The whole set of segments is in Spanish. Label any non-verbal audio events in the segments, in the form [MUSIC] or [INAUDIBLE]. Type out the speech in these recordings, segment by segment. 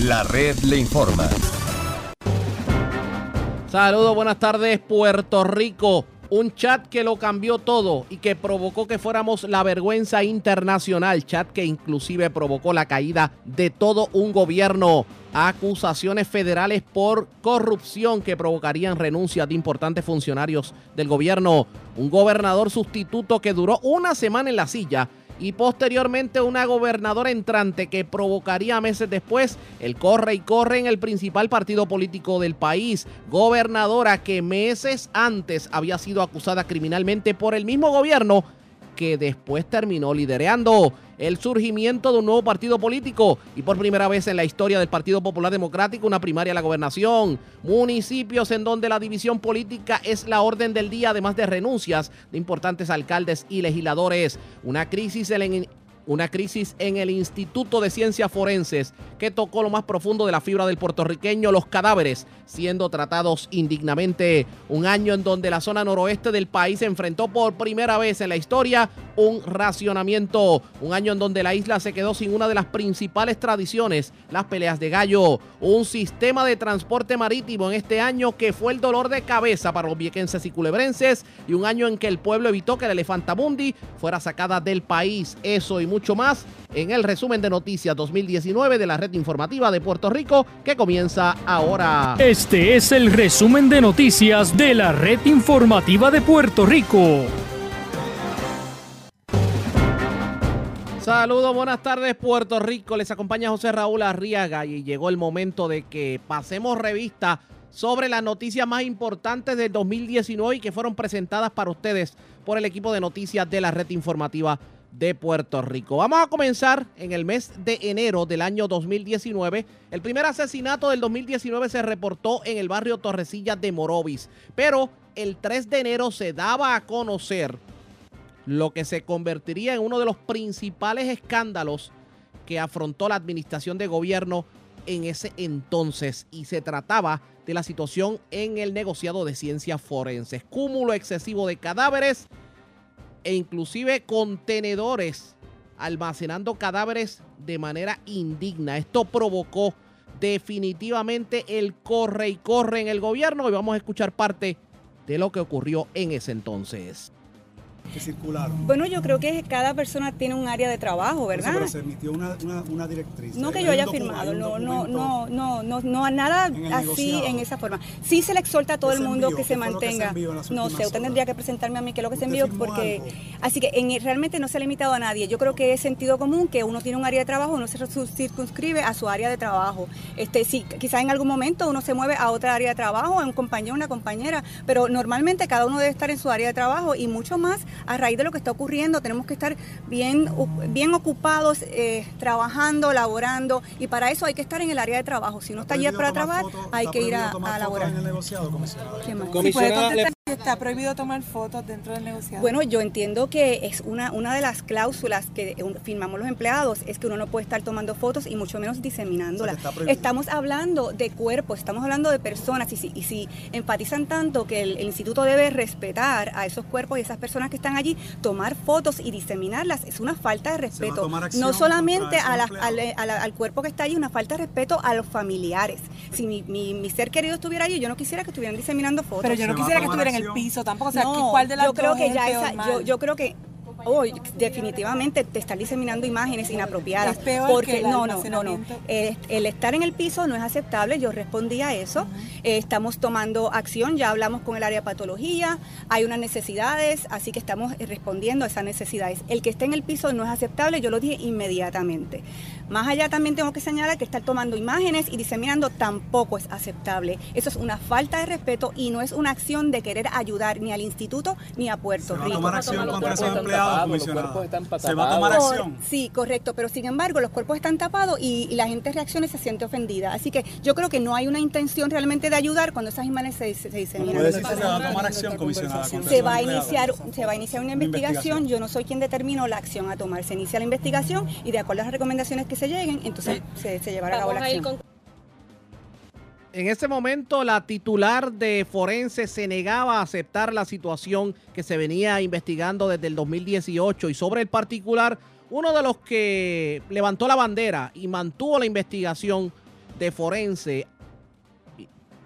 La red le informa. Saludos, buenas tardes, Puerto Rico. Un chat que lo cambió todo y que provocó que fuéramos la vergüenza internacional. Chat que inclusive provocó la caída de todo un gobierno. Acusaciones federales por corrupción que provocarían renuncias de importantes funcionarios del gobierno. Un gobernador sustituto que duró una semana en la silla y posteriormente una gobernadora entrante que provocaría meses después el corre y corre en el principal partido político del país. Gobernadora que meses antes había sido acusada criminalmente por el mismo gobierno que después terminó liderando el surgimiento de un nuevo partido político y por primera vez en la historia del Partido Popular Democrático una primaria a la gobernación, municipios en donde la división política es la orden del día además de renuncias de importantes alcaldes y legisladores, una crisis en una crisis en el Instituto de Ciencias Forenses que tocó lo más profundo de la fibra del puertorriqueño, los cadáveres siendo tratados indignamente. Un año en donde la zona noroeste del país enfrentó por primera vez en la historia un racionamiento. Un año en donde la isla se quedó sin una de las principales tradiciones, las peleas de gallo. Un sistema de transporte marítimo en este año que fue el dolor de cabeza para los viequenses y culebrenses. Y un año en que el pueblo evitó que la elefantamundi fuera sacada del país. Eso y mucho más en el resumen de noticias 2019 de la red informativa de Puerto Rico que comienza ahora. Este es el resumen de noticias de la red informativa de Puerto Rico. Saludos, buenas tardes Puerto Rico. Les acompaña José Raúl Arriaga y llegó el momento de que pasemos revista sobre las noticias más importantes del 2019 y que fueron presentadas para ustedes por el equipo de noticias de la red informativa de Puerto Rico. Vamos a comenzar en el mes de enero del año 2019. El primer asesinato del 2019 se reportó en el barrio Torrecillas de Morovis, pero el 3 de enero se daba a conocer lo que se convertiría en uno de los principales escándalos que afrontó la administración de gobierno en ese entonces y se trataba de la situación en el negociado de ciencias forenses. Cúmulo excesivo de cadáveres e inclusive contenedores almacenando cadáveres de manera indigna. Esto provocó definitivamente el corre y corre en el gobierno y vamos a escuchar parte de lo que ocurrió en ese entonces que circularon? Bueno, yo creo que cada persona tiene un área de trabajo, ¿verdad? pero se emitió una, una, directriz. No que yo haya firmado, no, no, no, no, no, no, nada así en esa forma. Sí se le exhorta a todo el mundo que se mantenga. no sé, usted tendría que presentarme a mí qué es lo que se envió, porque así que en, realmente no se ha limitado a nadie. Yo creo que es sentido común que uno tiene un área de trabajo, uno se circunscribe a su área de trabajo. Este, sí, quizás en algún momento uno se mueve a otra área de trabajo, a un compañero, una compañera, pero normalmente cada uno debe estar en su área de trabajo y mucho más a raíz de lo que está ocurriendo tenemos que estar bien, bien ocupados, eh, trabajando, laborando, y para eso hay que estar en el área de trabajo. Si no está allí para trabajar, hay que ir a, a laborar. Está prohibido tomar fotos dentro del negociado. Bueno, yo entiendo que es una, una de las cláusulas que firmamos los empleados, es que uno no puede estar tomando fotos y mucho menos diseminándolas. estamos hablando de cuerpos, estamos hablando de personas y si, y si enfatizan tanto que el, instituto debe respetar a esos cuerpos y esas personas que están allí, tomar fotos y diseminarlas es una falta de respeto. No solamente a al cuerpo que está allí, una falta de respeto a los familiares. Si mi, mi, ser querido estuviera allí, yo no quisiera que estuvieran diseminando fotos. Pero yo no quisiera que estuvieran en el piso tampoco. O sea, ¿cuál de las yo creo que ya esa, yo, yo creo que hoy definitivamente te están diseminando imágenes inapropiadas. Es peor porque que el no, no, no, no. El, estar en el piso no es aceptable. Yo respondí a eso. Eh, estamos tomando acción. Ya hablamos con el área de patología. Hay unas necesidades, así que estamos respondiendo a esas necesidades. El que esté en el piso no es aceptable. Yo lo dije inmediatamente. Más allá también tengo que señalar que estar tomando imágenes y diseminando tampoco es aceptable. Eso es una falta de respeto y no es una acción de querer ayudar ni al instituto ni a Puerto Rico. Va a tomar acción contra esos empleados, los cuerpos están Se va a tomar acción. Sí, correcto, pero sin embargo los cuerpos están tapados y, la gente reacciona y se siente ofendida. Así que yo creo que no hay una intención realmente de ayudar cuando esas imágenes se, se diseminan. ¿Puede decir que se va a tomar acción, comisionada? Se va a iniciar, se va a iniciar una investigación. Yo no soy quien determino la acción a tomar. Se inicia la investigación y de acuerdo a las recomendaciones que se lleguen, entonces se, se llevará a cabo la acción. En ese momento la titular de Forense se negaba a aceptar la situación que se venía investigando desde el 2018 y sobre el particular, uno de los que levantó la bandera y mantuvo la investigación de forense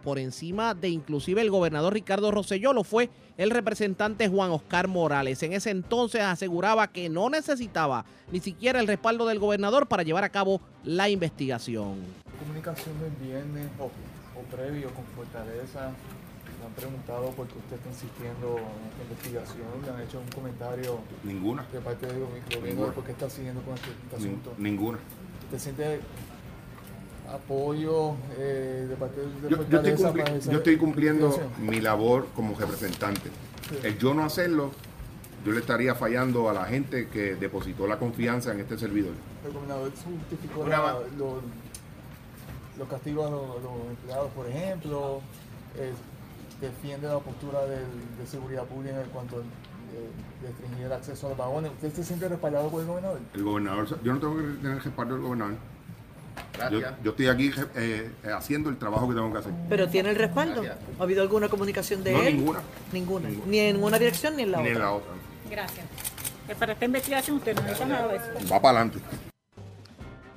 por encima de inclusive el gobernador Ricardo Rosselló lo fue el representante Juan Oscar Morales. En ese entonces aseguraba que no necesitaba ni siquiera el respaldo del gobernador para llevar a cabo la investigación. Comunicación del viernes o, previo con Fortaleza, me han preguntado por qué usted está insistiendo en esta investigación, le han hecho un comentario. Ninguna. De parte del gobierno, ¿por qué está siguiendo con este, este asunto? Ninguna. ¿Usted siente apoyo eh, de parte de yo, yo, estoy, cumpliendo mi labor como representante. El yo no hacerlo, yo le estaría fallando a la gente que depositó la confianza en este servidor. El gobernador justificó los castigos a los, empleados, por ejemplo, eh, defiende la postura de seguridad pública en cuanto a eh, restringir el acceso a los vagones. ¿Usted se siente respaldado por el gobernador? El gobernador, yo no tengo que tener respaldo del gobernador. Yo, estoy aquí eh, haciendo el trabajo que tengo que hacer. ¿Pero tiene el respaldo? ¿Ha habido alguna comunicación de él? Ninguna. ninguna. Ni en una dirección ni en la otra. Ni en la otra. Gracias. Para esta investigación usted no necesita nada de eso. Va para adelante.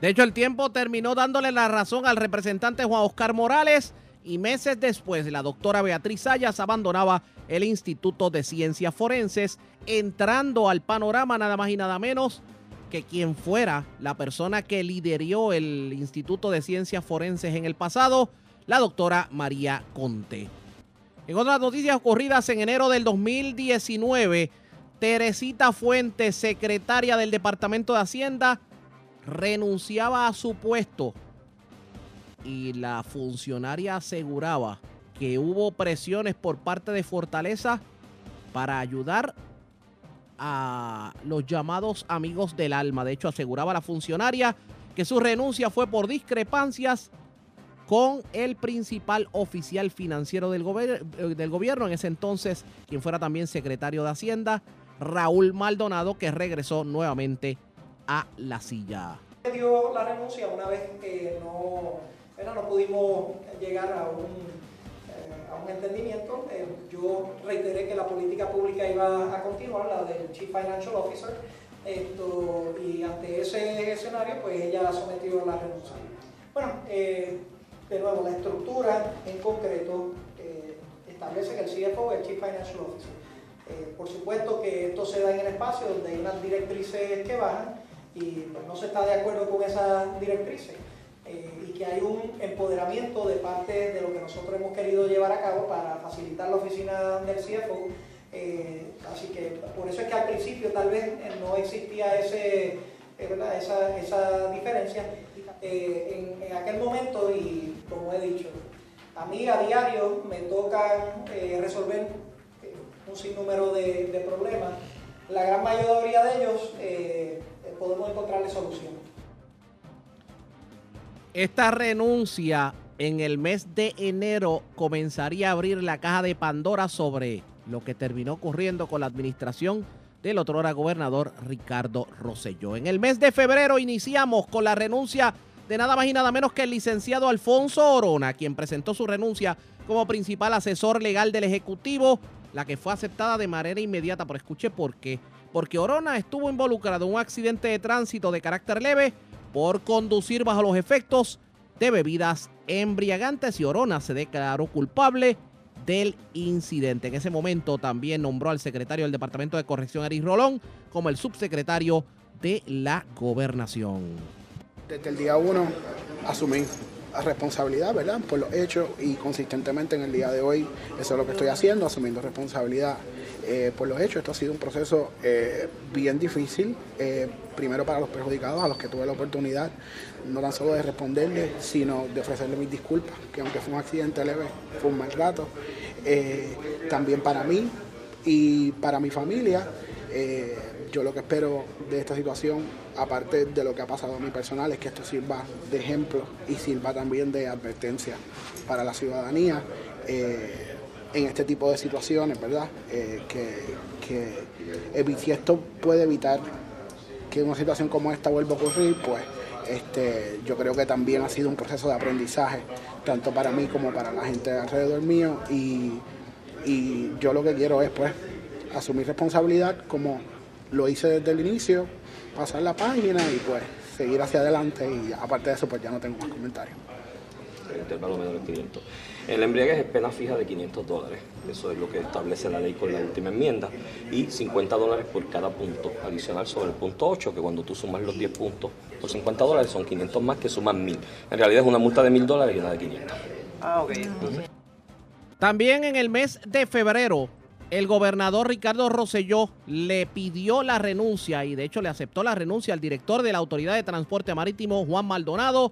De hecho, el tiempo terminó dándole la razón al representante Juan Oscar Morales y meses después la doctora Beatriz Sayas abandonaba el Instituto de Ciencias Forenses, entrando al panorama nada más y nada menos que quien fuera la persona que lideró el Instituto de Ciencias Forenses en el pasado, la doctora María Conte. En otras noticias ocurridas en enero del 2019, Teresita Fuentes, secretaria del Departamento de Hacienda, renunciaba a su puesto y la funcionaria aseguraba que hubo presiones por parte de Fortaleza para ayudar a los llamados amigos del alma. De hecho, aseguraba la funcionaria que su renuncia fue por discrepancias con el principal oficial financiero del, eh, gobierno, en ese entonces, quien fuera también secretario de Hacienda, Raúl Maldonado, que regresó nuevamente a la silla. Dio la renuncia una vez que no pudimos llegar a un a un entendimiento. Eh, yo reiteré que la política pública iba a continuar, la del Chief Financial Officer, esto, y ante ese escenario, pues ella ha sometido la renuncia. Bueno, eh, de nuevo, la estructura en concreto eh, establece que el CFO es el Chief Financial Officer. por supuesto que esto se da en el espacio donde hay unas directrices que bajan y pues, no se está de acuerdo con esas directrices. Eh, y que hay un empoderamiento de parte de lo que nosotros hemos querido llevar a cabo para facilitar la oficina del CFO. Eh, así que por eso es que al principio tal vez eh, no existía ese, esa, esa, diferencia. En, en, aquel momento, y como he dicho, a mí a diario me toca resolver un sinnúmero de, de, problemas. La gran mayoría de ellos podemos encontrarle solución. Esta renuncia en el mes de enero comenzaría a abrir la caja de Pandora sobre lo que terminó ocurriendo con la administración del otro hora gobernador Ricardo Rosselló. En el mes de febrero iniciamos con la renuncia de nada más y nada menos que el licenciado Alfonso Orona, quien presentó su renuncia como principal asesor legal del Ejecutivo, la que fue aceptada de manera inmediata. Pero escuche por qué. Porque Orona estuvo involucrado en un accidente de tránsito de carácter leve por conducir bajo los efectos de bebidas embriagantes y Orona se declaró culpable del incidente. En ese momento también nombró al secretario del Departamento de Corrección, Eric Rolón, como el subsecretario de la gobernación. Desde el día uno asumí responsabilidad, ¿verdad? Por los hechos y consistentemente en el día de hoy eso es lo que estoy haciendo, asumiendo responsabilidad eh, por los hechos. Esto ha sido un proceso eh, bien difícil, eh, primero para los perjudicados, a los que tuve la oportunidad no tan solo de responderle, sino de ofrecerle mis disculpas, que aunque fue un accidente leve, fue un mal rato. también para mí y para mi familia, yo lo que espero de esta situación, aparte de lo que ha pasado a mi personal, es que esto sirva de ejemplo y sirva también de advertencia para la ciudadanía en este tipo de situaciones, ¿verdad? Eh, que, si esto puede evitar que una situación como esta vuelva a ocurrir, pues este, yo creo que también ha sido un proceso de aprendizaje, tanto para mí como para la gente alrededor mío, y, y yo lo que quiero es pues asumir responsabilidad como lo hice desde el inicio, pasar la página y pues seguir hacia adelante y aparte de eso pues ya no tengo más comentarios. El intervalo menor de 500. El embriague es pena fija de 500 dólares, eso es lo que establece la ley con la última enmienda, y 50 dólares por cada punto adicional sobre el punto 8, que cuando tú sumas los 10 puntos por 50 dólares son 500 más que suman 1000. En realidad es una multa de 1000 dólares y una de 500. Ah, ok. También en el mes de febrero, el gobernador Ricardo Rosselló le pidió la renuncia y de hecho le aceptó la renuncia al director de la Autoridad de Transporte Marítimo, Juan Maldonado,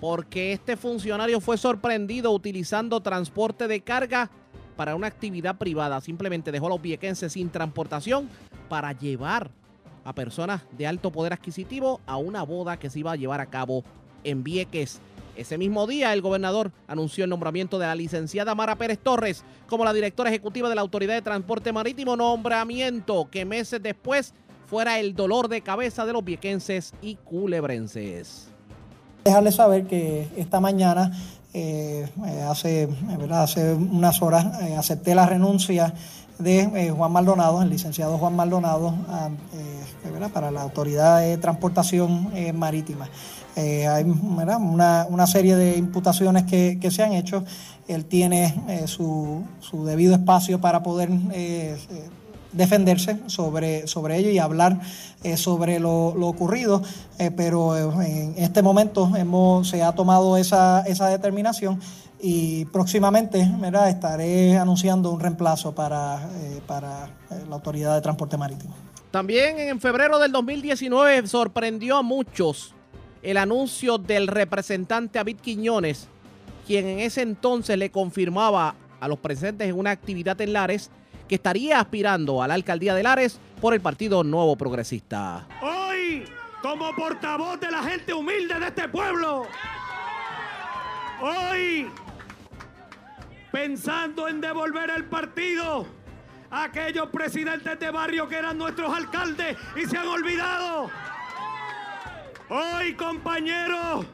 porque este funcionario fue sorprendido utilizando transporte de carga para una actividad privada. Simplemente dejó a los viequenses sin transportación para llevar a personas de alto poder adquisitivo a una boda que se iba a llevar a cabo en Vieques. Ese mismo día, el gobernador anunció el nombramiento de la licenciada Mara Pérez Torres como la directora ejecutiva de la Autoridad de Transporte Marítimo, nombramiento que meses después fuera el dolor de cabeza de los viequenses y culebrenses. Dejarles saber que esta mañana, eh, eh, hace, hace unas horas, eh, acepté la renuncia de Juan Maldonado, el licenciado Juan Maldonado, para la Autoridad de Transportación Marítima. hay una, serie de imputaciones que, se han hecho. Él tiene su, su, debido espacio para poder defenderse sobre, sobre ello y hablar eh, sobre lo, ocurrido, eh, pero eh, en este momento hemos, se ha tomado esa, esa determinación y próximamente estaré anunciando un reemplazo para, para la Autoridad de Transporte Marítimo. También en febrero del 2019 sorprendió a muchos el anuncio del representante David Quiñones, quien en ese entonces le confirmaba a los presentes en una actividad en Lares que estaría aspirando a la alcaldía de Lares por el Partido Nuevo Progresista. Hoy, como portavoz de la gente humilde de este pueblo, hoy, pensando en devolver el partido a aquellos presidentes de barrio que eran nuestros alcaldes y se han olvidado. Hoy, compañeros,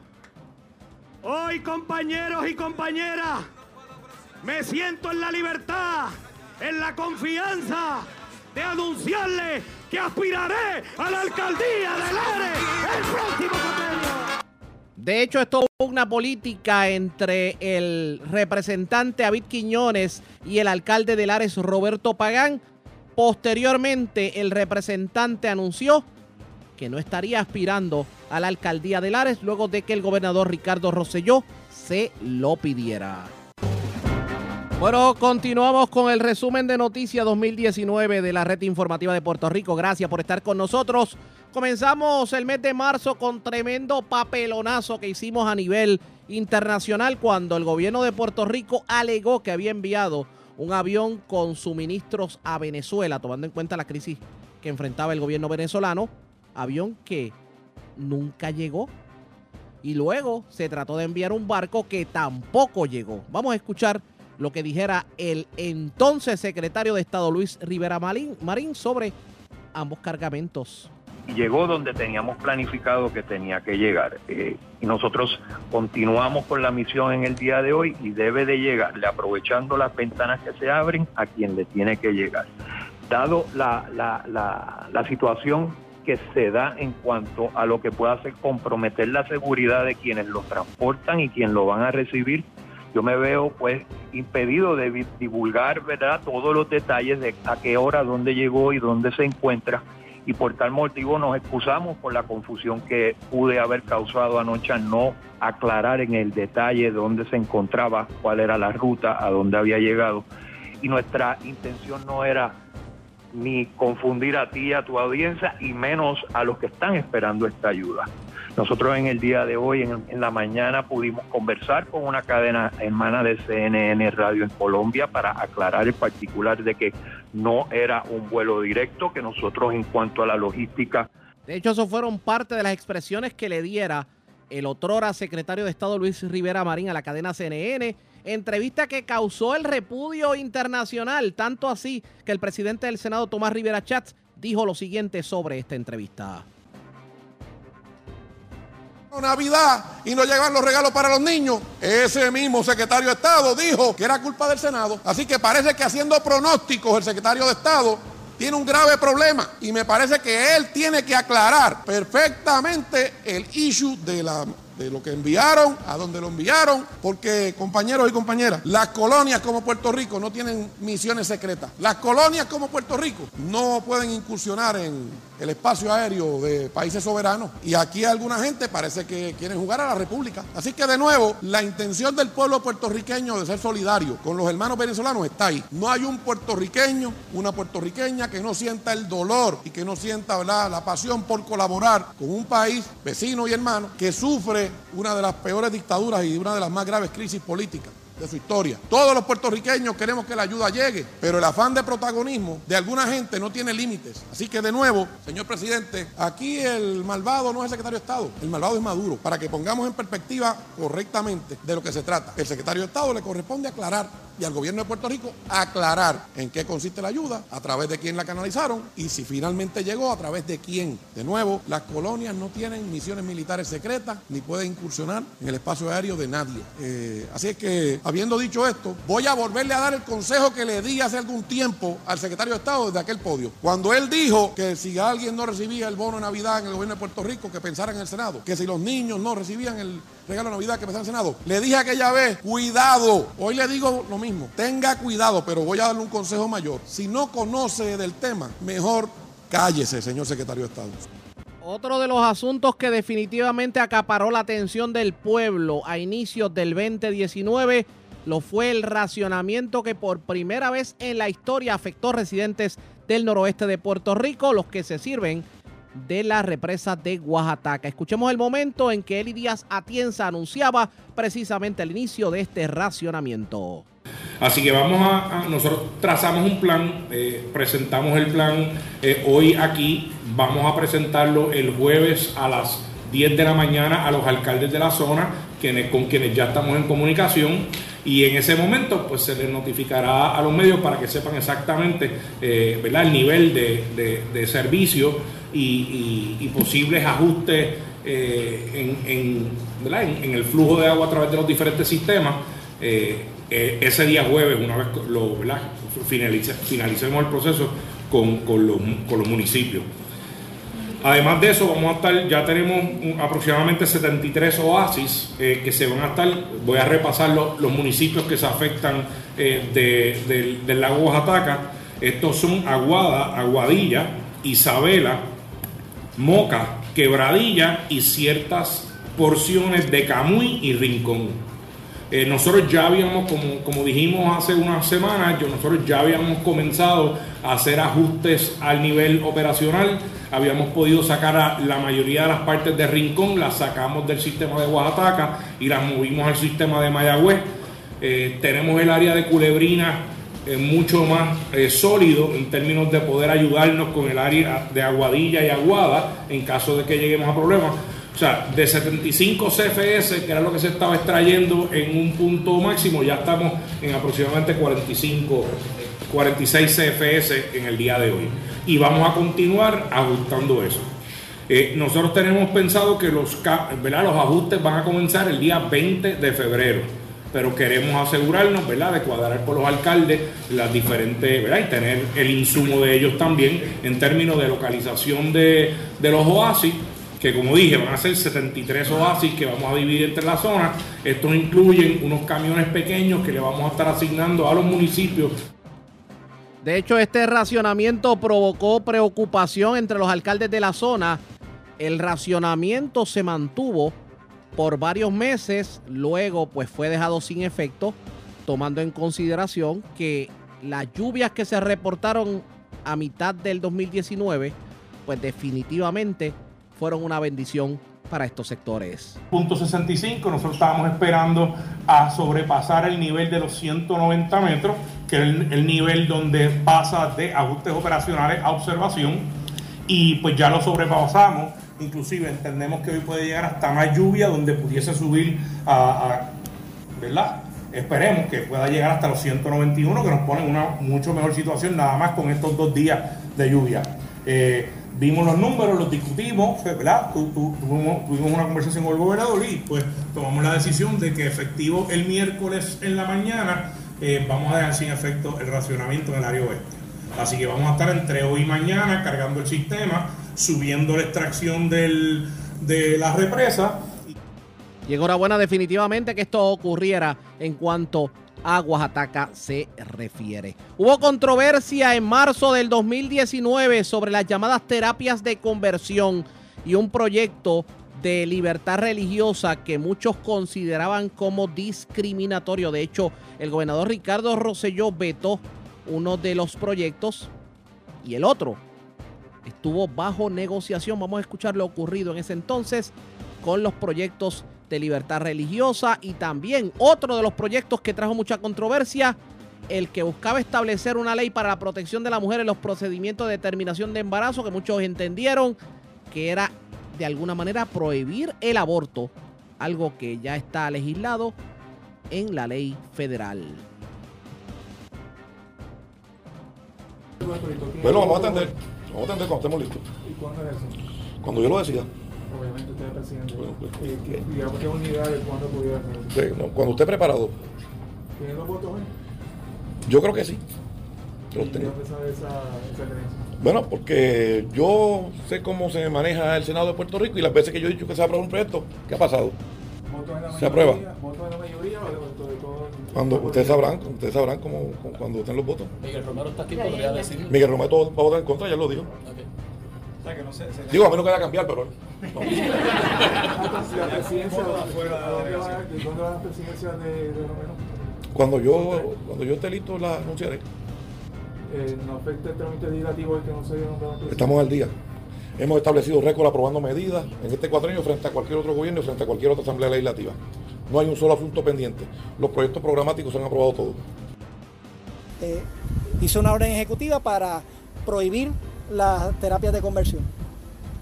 hoy, compañeros y compañeras, me siento en la libertad en la confianza de anunciarle que aspiraré a la alcaldía de Lares el próximo año. De hecho, esto es una política entre el representante David Quiñones y el alcalde de Lares, Roberto Pagán. Posteriormente, el representante anunció que no estaría aspirando a la alcaldía de Lares luego de que el gobernador Ricardo Rosselló se lo pidiera. Bueno, continuamos con el resumen de noticias 2019 de la red informativa de Puerto Rico. Gracias por estar con nosotros. Comenzamos el mes de marzo con tremendo papelonazo que hicimos a nivel internacional cuando el gobierno de Puerto Rico alegó que había enviado un avión con suministros a Venezuela, tomando en cuenta la crisis que enfrentaba el gobierno venezolano. Avión que nunca llegó. Y luego se trató de enviar un barco que tampoco llegó. Vamos a escuchar lo que dijera el entonces secretario de Estado Luis Rivera Marín, sobre ambos cargamentos. Llegó donde teníamos planificado que tenía que llegar. Eh, y nosotros continuamos con la misión en el día de hoy y debe de llegarle, aprovechando las ventanas que se abren, a quien le tiene que llegar. Dado la, situación que se da en cuanto a lo que pueda hacer comprometer la seguridad de quienes lo transportan y quienes lo van a recibir, yo me veo pues impedido de divulgar verdad todos los detalles de a qué hora, dónde llegó y dónde se encuentra. Y por tal motivo nos excusamos por la confusión que pude haber causado anoche al no aclarar en el detalle dónde se encontraba, cuál era la ruta, a dónde había llegado. Y nuestra intención no era ni confundir a ti y a tu audiencia y menos a los que están esperando esta ayuda. Nosotros en el día de hoy, en, la mañana, pudimos conversar con una cadena hermana de CNN Radio en Colombia para aclarar el particular de que no era un vuelo directo, que nosotros en cuanto a la logística... De hecho, eso fueron parte de las expresiones que le diera el otrora secretario de Estado Luis Rivera Marín a la cadena CNN, entrevista que causó el repudio internacional, tanto así que el presidente del Senado, Tomás Rivera Chats, dijo lo siguiente sobre esta entrevista. Navidad y no llegan los regalos para los niños. Ese mismo secretario de Estado dijo que era culpa del Senado. Así que parece que haciendo pronósticos el secretario de Estado tiene un grave problema y me parece que él tiene que aclarar perfectamente el issue de la de lo que enviaron, a donde lo enviaron, porque compañeros y compañeras, las colonias como Puerto Rico no tienen misiones secretas. Las colonias como Puerto Rico no pueden incursionar en el espacio aéreo de países soberanos. Y aquí alguna gente parece que quieren jugar a la República. Así que de nuevo, la intención del pueblo puertorriqueño de ser solidario con los hermanos venezolanos está ahí. No hay un puertorriqueño, una puertorriqueña que no sienta el dolor y que no sienta la pasión por colaborar con un país vecino y hermano que sufre una de las peores dictaduras y una de las más graves crisis políticas de su historia. Todos los puertorriqueños queremos que la ayuda llegue, pero el afán de protagonismo de alguna gente no tiene límites. Así que de nuevo, señor presidente, aquí el malvado no es el secretario de Estado, el malvado es Maduro, para que pongamos en perspectiva correctamente de lo que se trata. El secretario de Estado le corresponde aclarar y al gobierno de Puerto Rico aclarar en qué consiste la ayuda, a través de quién la canalizaron y si finalmente llegó, a través de quién. De nuevo, las colonias no tienen misiones militares secretas ni pueden incursionar en el espacio aéreo de nadie. Eh, así es que, habiendo dicho esto, voy a volverle a dar el consejo que le di hace algún tiempo al secretario de Estado desde aquel podio. Cuando él dijo que si alguien no recibía el bono de Navidad en el gobierno de Puerto Rico, que pensara en el Senado, que si los niños no recibían el regalo de Navidad que pensara en el Senado, le dije aquella vez, cuidado, hoy le digo lo mismo Tenga cuidado, pero voy a darle un consejo mayor. Si no conoce del tema, mejor cállese, señor secretario de Estado. Otro de los asuntos que definitivamente acaparó la atención del pueblo a inicios del 2019 lo fue el racionamiento que por primera vez en la historia afectó residentes del noroeste de Puerto Rico, los que se sirven de la represa de Oaxaca. Escuchemos el momento en que Eli Díaz Atienza anunciaba precisamente el inicio de este racionamiento. Así que vamos a, nosotros trazamos un plan, eh, presentamos el plan eh, hoy aquí, vamos a presentarlo el jueves a las 10 de la mañana a los alcaldes de la zona, quienes, con quienes ya estamos en comunicación, y en ese momento pues se les notificará a los medios para que sepan exactamente eh, ¿verdad? el nivel de, servicio y, posibles ajustes en, en, el flujo de agua a través de los diferentes sistemas. Ese día jueves, una vez lo, finalicemos el proceso con, los, municipios. Además de eso, vamos a estar, ya tenemos aproximadamente 73 oasis eh, que se van a estar, voy a repasar los municipios que se afectan eh, del lago Oaxaca. Estos son Aguada, Aguadilla, Isabela, Moca, Quebradilla y ciertas porciones de Camuy y Rincón. Eh, nosotros ya habíamos, como, como dijimos hace unas semanas, yo, nosotros ya habíamos comenzado a hacer ajustes al nivel operacional. Habíamos podido sacar a la mayoría de las partes de Rincón, las sacamos del sistema de Oaxaca y las movimos al sistema de Mayagüez. Eh, tenemos el área de Culebrina eh, mucho más sólido en términos de poder ayudarnos con el área de Aguadilla y Aguada en caso de que lleguemos a problemas o sea, de 75 CFS, que era lo que se estaba extrayendo en un punto máximo, ya estamos en aproximadamente 45, 46 CFS en el día de hoy. Y vamos a continuar ajustando eso. Eh, nosotros tenemos pensado que los, ¿verdad? los ajustes van a comenzar el día 20 de febrero, pero queremos asegurarnos ¿verdad? de cuadrar por los alcaldes las diferentes ¿verdad? y tener el insumo de ellos también en términos de localización de, de los oasis que como dije van a ser 73 oasis que vamos a dividir entre las zonas. Estos incluyen unos camiones pequeños que le vamos a estar asignando a los municipios. De hecho, este racionamiento provocó preocupación entre los alcaldes de la zona. El racionamiento se mantuvo por varios meses, luego pues fue dejado sin efecto, tomando en consideración que las lluvias que se reportaron a mitad del 2019, pues definitivamente fueron una bendición para estos sectores. Punto 65, nosotros estábamos esperando a sobrepasar el nivel de los 190 metros, que es el, nivel donde pasa de ajustes operacionales a observación, y pues ya lo sobrepasamos, inclusive entendemos que hoy puede llegar hasta más lluvia, donde pudiese subir a, ¿verdad? Esperemos que pueda llegar hasta los 191, que nos pone en una mucho mejor situación, nada más con estos dos días de lluvia. Eh, vimos los números, los discutimos, ¿verdad? tuvimos, una conversación con el gobernador y pues tomamos la decisión de que efectivo el miércoles en la mañana eh, vamos a dejar sin efecto el racionamiento en el área oeste. Así que vamos a estar entre hoy y mañana cargando el sistema, subiendo la extracción del, de la represa Y enhorabuena definitivamente que esto ocurriera en cuanto a Oaxaca se refiere. Hubo controversia en marzo del 2019 sobre las llamadas terapias de conversión y un proyecto de libertad religiosa que muchos consideraban como discriminatorio. De hecho, el gobernador Ricardo Rosselló vetó uno de los proyectos y el otro estuvo bajo negociación. Vamos a escuchar lo ocurrido en ese entonces con los proyectos de libertad religiosa y también otro de los proyectos que trajo mucha controversia, el que buscaba establecer una ley para la protección de la mujer en los procedimientos de determinación de embarazo, que muchos entendieron que era de alguna manera prohibir el aborto, algo que ya está legislado en la ley federal. Bueno, vamos a atender, vamos a atender cuando estemos listos. ¿Y cuándo es eso? Cuando yo lo decida. Obviamente usted es presidente. Bueno, pues, Eh, digamos que unidad de cuándo pudiera hacer Sí, no, cuando esté preparado. ¿Tiene los votos hoy? Yo creo que sí. ¿Y Los de tengo. esa, esa? Bueno, porque yo sé cómo se maneja el Senado de Puerto Rico y las veces que yo he dicho que se aprueba un proyecto, ¿qué ha pasado? ¿Votos en la ¿Se aprueba? mayoría? ¿Votos en la mayoría o de, de todo? Cuando ustedes sabrán, ustedes sabrán cómo, cómo- cuando estén los votos. Miguel Romero está aquí, podría decir. Miguel Romero va a votar en contra, ya lo dijo. O sea, que no sé. se- Digo, a menos que vaya a cambiar, pero. La presidencia, Votos ¿a afuera de la dónde va, delegación. ¿de dónde va la presidencia de, de Romero? Cuando yo, cuando yo esté listo, la anunciaré. Eh, no afecta el trámite legislativo el que no se haya nombrado presidente. Estamos al día. Hemos establecido récord aprobando medidas en este cuatrenio frente a cualquier otro gobierno y frente a cualquier otra asamblea legislativa. No hay un solo asunto pendiente. Los proyectos programáticos se han aprobado todos. eh, hizo una orden ejecutiva para prohibir las terapias de conversión,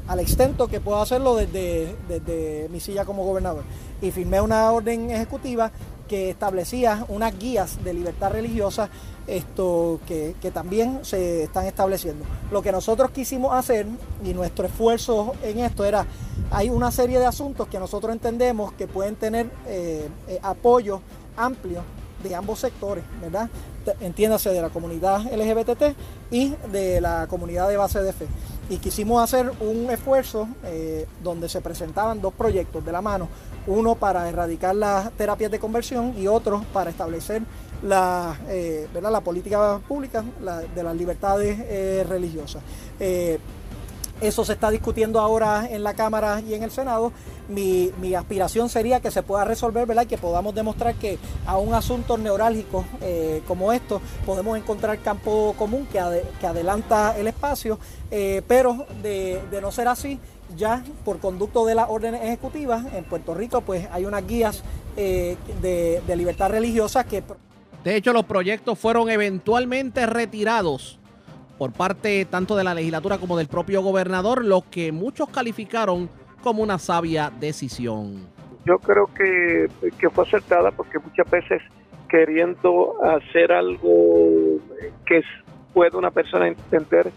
al extento que puedo hacerlo desde, desde mi silla como gobernador. Y firmé una orden ejecutiva que establecía unas guías de libertad religiosa esto que, que también se están estableciendo. Lo que nosotros quisimos hacer y nuestro esfuerzo en esto era, hay una serie de asuntos que nosotros entendemos que pueden tener eh, eh, apoyo amplio de ambos sectores, ¿verdad? Entiéndase de la comunidad LGBT y de la comunidad de base de fe. Y quisimos hacer un esfuerzo eh, donde se presentaban dos proyectos de la mano, uno para erradicar las terapias de conversión y otro para establecer la, eh, ¿verdad? la política pública de las libertades eh, religiosas. Eso se está discutiendo ahora en la Cámara y en el Senado. Mi, mi aspiración sería que se pueda resolver, ¿verdad? Y que podamos demostrar que a un asunto neurálgico eh, como esto podemos encontrar campo común que, que adelanta el espacio, eh, pero de, de no ser así, ya por conducto de las órdenes ejecutivas en Puerto Rico, pues hay unas guías eh, de, de libertad religiosa que... De hecho, los proyectos fueron eventualmente retirados por parte tanto de la legislatura como del propio gobernador, lo que muchos calificaron como una sabia decisión. Yo creo que, que fue acertada porque muchas veces queriendo hacer algo que puede una persona entender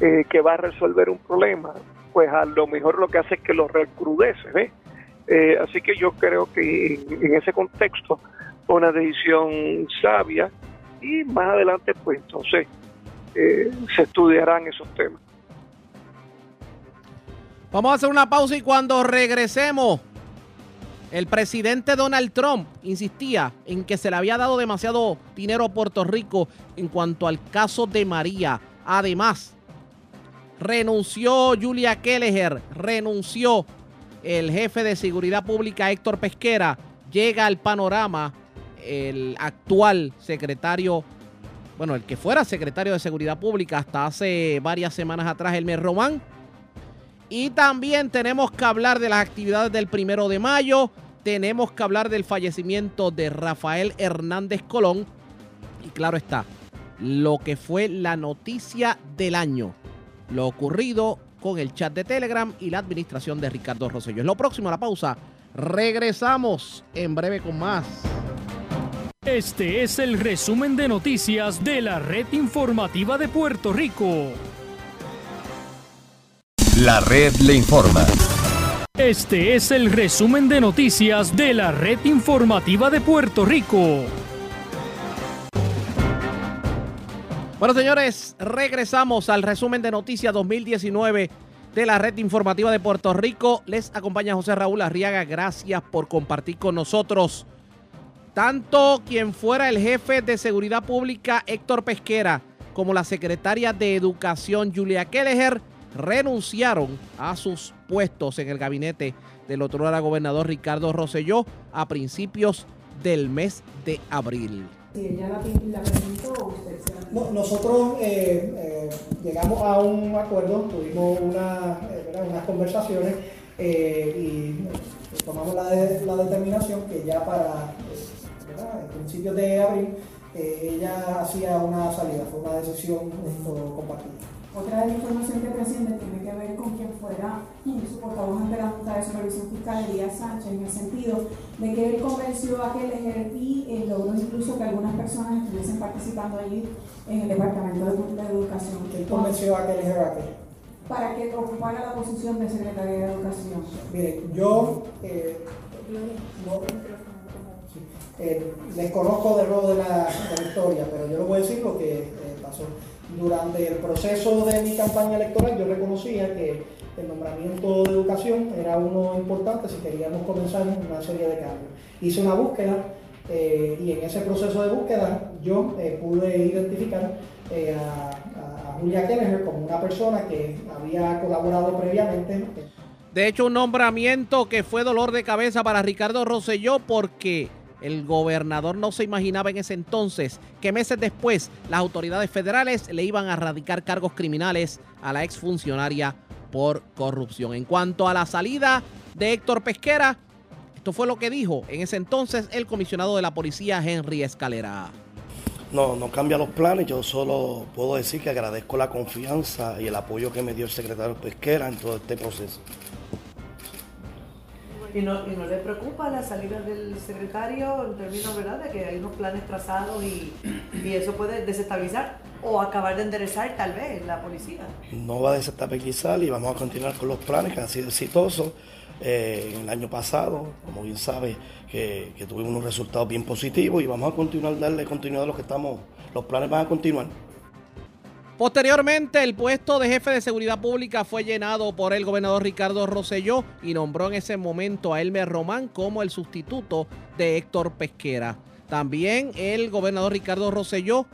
eh, que va a resolver un problema, pues a lo mejor lo que hace es que lo recrudece. ¿ves? Eh, así que yo creo que en ese contexto fue una decisión sabia y más adelante pues entonces eh, se estudiarán esos temas. Vamos a hacer una pausa y cuando regresemos, el presidente Donald Trump insistía en que se le había dado demasiado dinero a Puerto Rico en cuanto al caso de María. Además, renunció Julia Kelleher, renunció el jefe de seguridad pública Héctor Pesquera, llega al panorama el actual secretario, bueno, el que fuera secretario de seguridad pública hasta hace varias semanas atrás, Elmer Román. Y también tenemos que hablar de las actividades del primero de mayo. Tenemos que hablar del fallecimiento de Rafael Hernández Colón. Y claro está, lo que fue la noticia del año. Lo ocurrido con el chat de Telegram y la administración de Ricardo Rosselló. Es lo próximo a la pausa. Regresamos en breve con más. Este es el resumen de noticias de la red informativa de Puerto Rico. La red le informa. Este es el resumen de noticias de la red informativa de Puerto Rico. Bueno, señores, regresamos al resumen de noticias 2019 de la red informativa de Puerto Rico. Les acompaña José Raúl Arriaga. Gracias por compartir con nosotros. Tanto quien fuera el jefe de seguridad pública Héctor Pesquera como la secretaria de Educación Julia Kelleher renunciaron a sus puestos en el gabinete del otro gobernador Ricardo Rosselló a principios del mes de abril. nosotros eh, eh, llegamos a un acuerdo, tuvimos una, eh, unas conversaciones y tomamos la, determinación que ya para principios de abril ella hacía una salida, fue una decisión compartida. Otra de la información que trasciende tiene que ver con quien fuera su portavoz ante la Junta de Supervisión Fiscal, Elías Sánchez, en el sentido de que él convenció a que el y eh, logró incluso que algunas personas estuviesen participando allí en el Departamento de, Educación. ¿Quién convenció a que el a Para que ocupara la posición de secretaria de Educación. Mire, yo eh, eh, desconozco de lo de la, historia, pero yo le voy a decir lo que pasó durante el proceso de mi campaña electoral yo reconocía que el nombramiento de educación era uno importante si queríamos comenzar una serie de cambios. Hice una búsqueda eh, y en ese proceso de búsqueda yo eh, pude identificar eh, a, Julia Kelleher como una persona que había colaborado previamente. De hecho, un nombramiento que fue dolor de cabeza para Ricardo Rosselló porque el gobernador no se imaginaba en ese entonces que meses después las autoridades federales le iban a radicar cargos criminales a la exfuncionaria por corrupción. En cuanto a la salida de Héctor Pesquera, esto fue lo que dijo en ese entonces el comisionado de la policía Henry Escalera. No, no cambia los planes, yo solo puedo decir que agradezco la confianza y el apoyo que me dio el secretario Pesquera en todo este proceso. ¿Y no, ¿Y no le preocupa la salida del secretario en términos ¿verdad? de que hay unos planes trazados y, eso puede desestabilizar o acabar de enderezar tal vez la policía? No va a desestabilizar y vamos a continuar con los planes que han sido exitosos. Eh, el año pasado, como bien sabe, que, tuvimos unos resultados bien positivos y vamos a continuar, darle continuidad a lo que estamos, los planes van a continuar. Posteriormente, el puesto de jefe de seguridad pública fue llenado por el gobernador Ricardo Rosselló y nombró en ese momento a Elmer Román como el sustituto de Héctor Pesquera. También el gobernador Ricardo Rosselló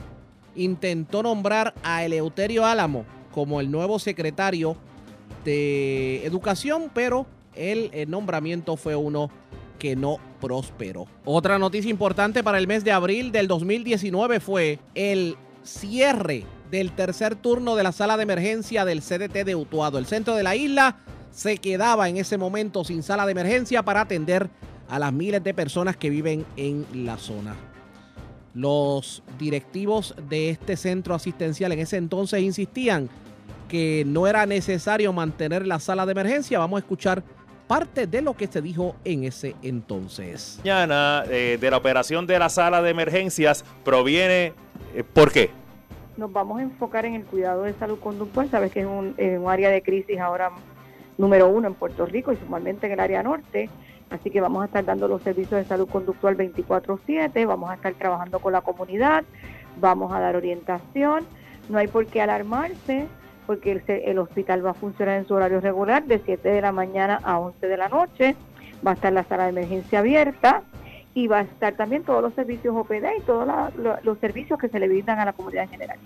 intentó nombrar a Eleuterio Álamo como el nuevo secretario de Educación, pero el, el nombramiento fue uno que no prosperó. Otra noticia importante para el mes de abril del 2019 fue el cierre del tercer turno de la sala de emergencia del CDT de Utuado. El centro de la isla se quedaba en ese momento sin sala de emergencia para atender a las miles de personas que viven en la zona. Los directivos de este centro asistencial en ese entonces insistían que no era necesario mantener la sala de emergencia. Vamos a escuchar parte de lo que se dijo en ese entonces. Mañana eh, de la operación de la sala de emergencias proviene, eh, ¿por qué? Nos vamos a enfocar en el cuidado de salud conductual. Sabes que es un, área de crisis ahora número uno en Puerto Rico y sumamente en el área norte. Así que vamos a estar dando los servicios de salud conductual 24/7, vamos a estar trabajando con la comunidad, vamos a dar orientación. No hay por qué alarmarse porque el, el hospital va a funcionar en su horario regular de 7 de la mañana a 11 de la noche. Va a estar la sala de emergencia abierta y va a estar también todos los servicios OPD y todos los servicios que se le brindan a la comunidad en general.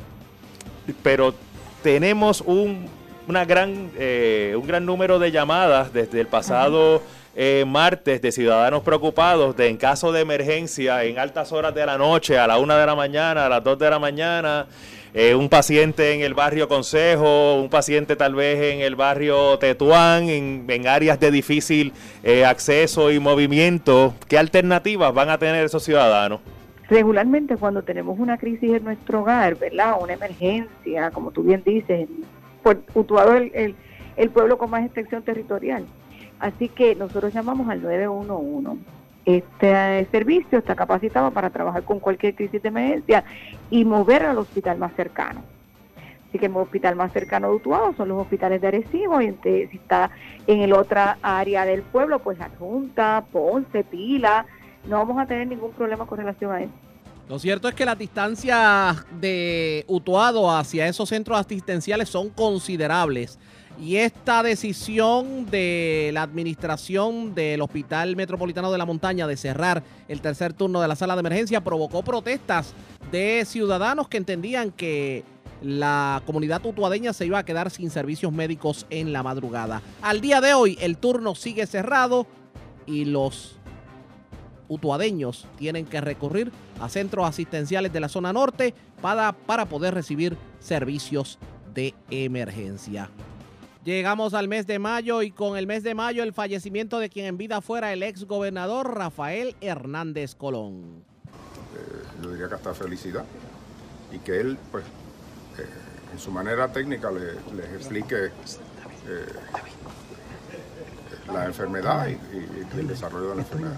Pero tenemos un, una gran, eh, un gran número de llamadas desde el pasado eh, martes de ciudadanos preocupados de en caso de emergencia en altas horas de la noche, a la una de la mañana, a las dos de la mañana, eh, un paciente en el barrio Consejo, un paciente tal vez en el barrio Tetuán, en, áreas de difícil eh, acceso y movimiento. ¿Qué alternativas van a tener esos ciudadanos? Regularmente cuando tenemos una crisis en nuestro hogar, ¿verdad? Una emergencia, como tú bien dices, por Utuado el, el pueblo con más extensión territorial. Así que nosotros llamamos al 911 este servicio está capacitado para trabajar con cualquier crisis de emergencia y mover al hospital más cercano. Así que el hospital más cercano de Utuado son los hospitales de Arecibo y si está en el otra área del pueblo, pues Adjunta, Ponce, Pila, no vamos a tener ningún problema con relación a eso. Lo cierto es que las distancias de Utuado hacia esos centros asistenciales son considerables Y esta decisión de la administración del Hospital Metropolitano de la Montaña de cerrar el tercer turno de la sala de emergencia provocó protestas de ciudadanos que entendían que la comunidad utuadeña se iba a quedar sin servicios médicos en la madrugada. Al día de hoy el turno sigue cerrado y los utuadeños tienen que recurrir a centros asistenciales de la zona norte para, para poder recibir servicios de emergencia. Llegamos al mes de mayo y con el mes de mayo el fallecimiento de quien en vida fuera el ex gobernador Rafael Hernández Colón. Eh, yo diría que hasta felicidad y que él, pues, eh, en su manera técnica les explique eh, la enfermedad y, el desarrollo de la enfermedad.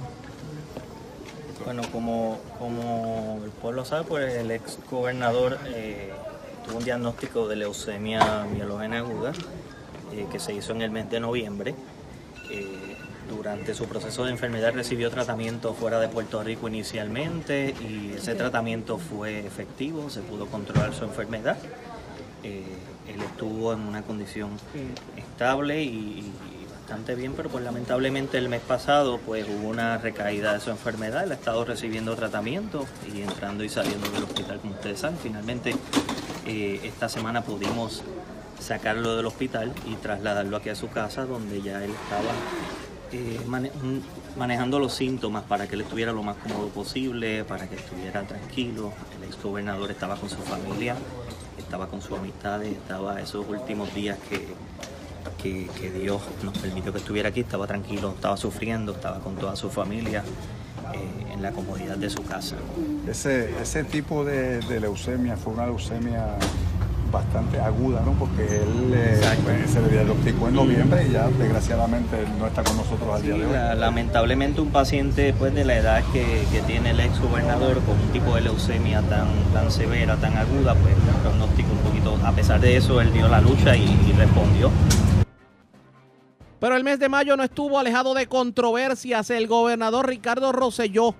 Bueno, como, como el pueblo sabe, pues el ex gobernador tuvo un diagnóstico de leucemia mielógena aguda eh, que se hizo en el mes de noviembre. Eh, durante su proceso de enfermedad recibió tratamiento fuera de Puerto Rico inicialmente y ese tratamiento fue efectivo, se pudo controlar su enfermedad. Eh, él estuvo en una condición estable y, bastante bien, pero pues lamentablemente el mes pasado pues hubo una recaída de su enfermedad, él ha estado recibiendo tratamiento y entrando y saliendo del hospital como ustedes saben. Finalmente esta semana pudimos sacarlo del hospital y trasladarlo aquí a su casa donde ya él estaba eh, manejando los síntomas para que él estuviera lo más cómodo posible, para que estuviera tranquilo. El ex gobernador estaba con su familia, estaba con sus amistades, estaba esos últimos días que, que, Dios nos permitió que estuviera aquí, estaba tranquilo, estaba sufriendo, estaba con toda su familia. Eh, en la comodidad de su casa. Ese, ese tipo de leucemia fue una leucemia bastante aguda, ¿no? Porque él eh, pues, se le diagnosticó en noviembre y ya desgraciadamente no está con nosotros al día de hoy. Lamentablemente un paciente después de la edad que, tiene el ex gobernador con un tipo de leucemia tan, tan severa, tan aguda, pues un pronóstico un poquito, a pesar de eso, él dio la lucha y, y respondió. Pero el mes de mayo no estuvo alejado de controversias. El gobernador Ricardo Rosselló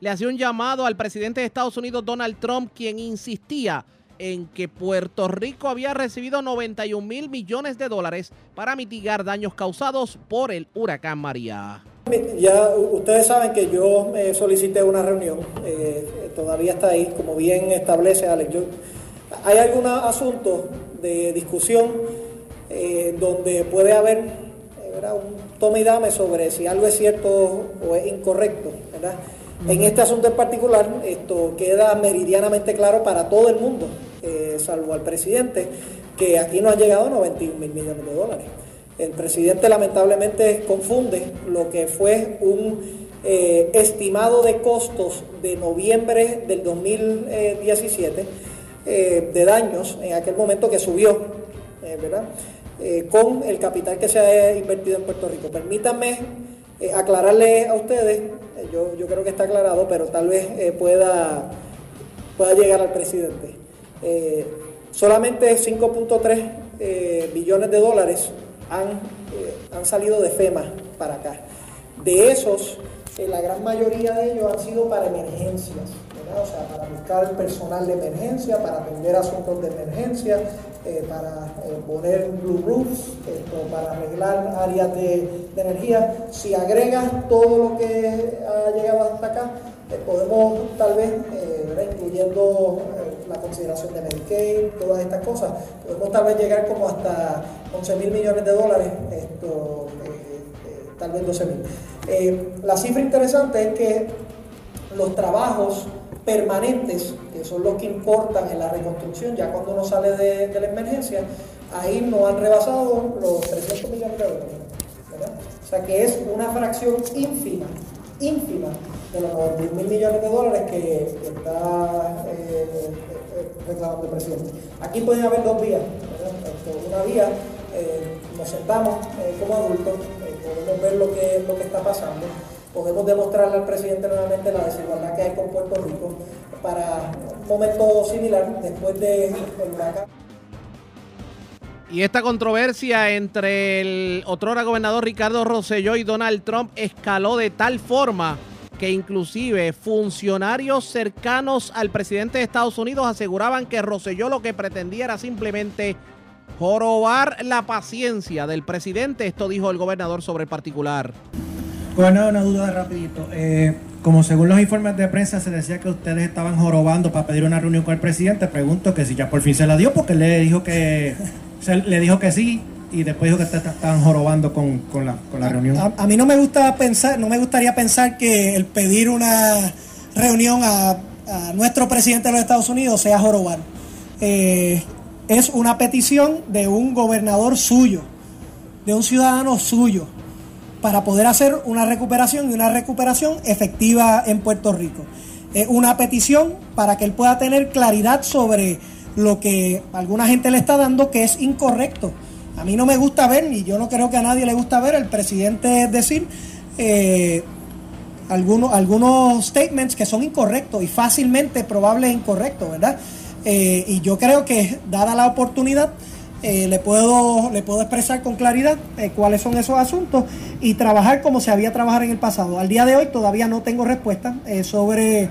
le hacía un llamado al presidente de Estados Unidos, Donald Trump, quien insistía en que Puerto Rico había recibido 91 mil millones de dólares para mitigar daños causados por el huracán María. Ya ustedes saben que yo solicité una reunión, eh, todavía está ahí, como bien establece Alex. hay algún asunto de discusión eh, donde puede haber eh, un tome y dame sobre si algo es cierto o es incorrecto. En este asunto en particular, esto queda meridianamente claro para todo el mundo eh, salvo al presidente, que aquí no han llegado 91 mil millones de dólares. El presidente lamentablemente confunde lo que fue un eh, estimado de costos de noviembre del 2017 eh, de daños en aquel momento que subió, ¿verdad? con el capital que se ha invertido en Puerto Rico. Permítanme aclararle a ustedes, yo, yo, creo que está aclarado, pero tal vez pueda, pueda llegar al presidente. Eh, solamente 5.3 eh, billones de dólares han, eh, han salido de FEMA para acá. De esos, la gran mayoría de ellos han sido para emergencias, o sea, para buscar personal de emergencia, para atender asuntos de emergencia, para poner blue roofs, para arreglar áreas de, de, energía. Si agregas todo lo que ha llegado hasta acá, podemos tal vez, incluyendo la consideración de Medicaid, todas estas cosas, podemos tal vez llegar como hasta 11 mil millones de dólares, esto, eh, eh, tal vez 12 mil. Eh, la cifra interesante es que los trabajos permanentes, que son los que importan en la reconstrucción, ya cuando uno sale de, la emergencia, ahí no han rebasado los 300 millones de dólares. O sea que es una fracción ínfima, ínfima de los 90 mil millones de dólares que, está Aquí pueden haber dos vías. Una vía, eh, nos sentamos eh, como adultos, eh, podemos ver lo que, lo que está pasando, podemos demostrarle al presidente nuevamente la desigualdad que hay con Puerto Rico para un momento similar después de huracán. Y esta controversia entre el otrora gobernador Ricardo Rosselló y Donald Trump escaló de tal forma que inclusive funcionarios cercanos al presidente de Estados Unidos aseguraban que Rosselló lo que pretendía era simplemente jorobar la paciencia del presidente. Esto dijo el gobernador sobre el particular. Gobernador, una duda rapidito. Eh, como según los informes de prensa se decía que ustedes estaban jorobando para pedir una reunión con el presidente, pregunto que si ya por fin se la dio, porque le dijo que le dijo que sí y después dijo que estaban jorobando con, la, con la, reunión. A, mí no me gusta pensar, no me gustaría pensar que el pedir una reunión a, nuestro presidente de los Estados Unidos sea jorobar. Eh, es una petición de un gobernador suyo, de un ciudadano suyo para poder hacer una recuperación y una recuperación efectiva en Puerto Rico. Es una petición para que él pueda tener claridad sobre lo que alguna gente le está dando que es incorrecto. A mí no me gusta ver, y yo no creo que a nadie le gusta ver, el presidente decir eh, algunos, algunos statements que son incorrectos y fácilmente probables incorrectos, ¿verdad? Eh, y yo creo que, dada la oportunidad, eh, le, puedo, le puedo expresar con claridad cuáles son esos asuntos y trabajar como se había trabajado en el pasado. Al día de hoy todavía no tengo respuesta sobre,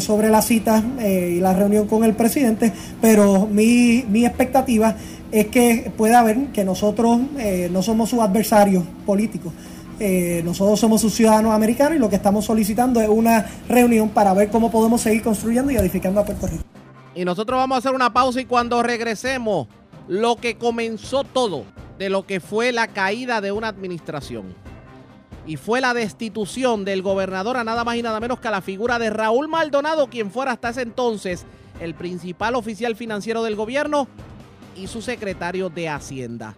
sobre la cita y la reunión con el presidente, pero mi, mi expectativa es que pueda haber que nosotros no somos sus adversarios políticos. nosotros somos sus ciudadanos americanos y lo que estamos solicitando es una reunión para ver cómo podemos seguir construyendo y edificando a Puerto Rico. Y nosotros vamos a hacer una pausa y cuando regresemos lo que comenzó todo de lo que fue la caída de una administración. Y fue la destitución del gobernador a nada más y nada menos que a la figura de Raúl Maldonado, quien fuera hasta ese entonces el principal oficial financiero del gobierno y su secretario de Hacienda.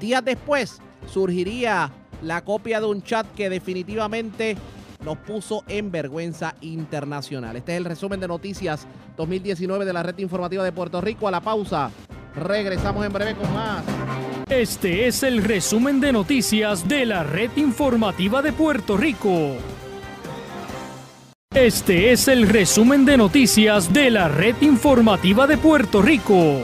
Días después surgiría la copia de un chat que definitivamente nos puso en vergüenza internacional. Este es el resumen de noticias 2019 de la red informativa de Puerto Rico. A la pausa. Regresamos en breve con más. Este es el resumen de noticias de la red informativa de Puerto Rico. Este es el resumen de noticias de la red informativa de Puerto Rico.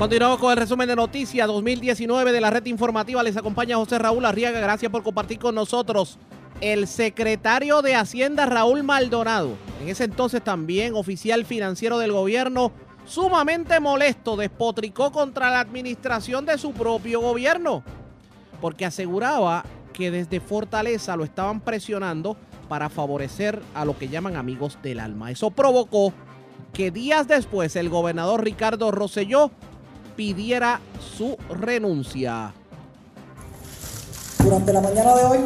Continuamos con el resumen de noticias 2019 de la red informativa. Les acompaña José Raúl Arriaga. Gracias por compartir con nosotros el secretario de Hacienda Raúl Maldonado, en ese entonces también oficial financiero del gobierno, sumamente molesto, despotricó contra la administración de su propio gobierno, porque aseguraba que desde Fortaleza lo estaban presionando para favorecer a lo que llaman amigos del alma. Eso provocó que días después el gobernador Ricardo Rosselló pidiera su renuncia. Durante la mañana de hoy,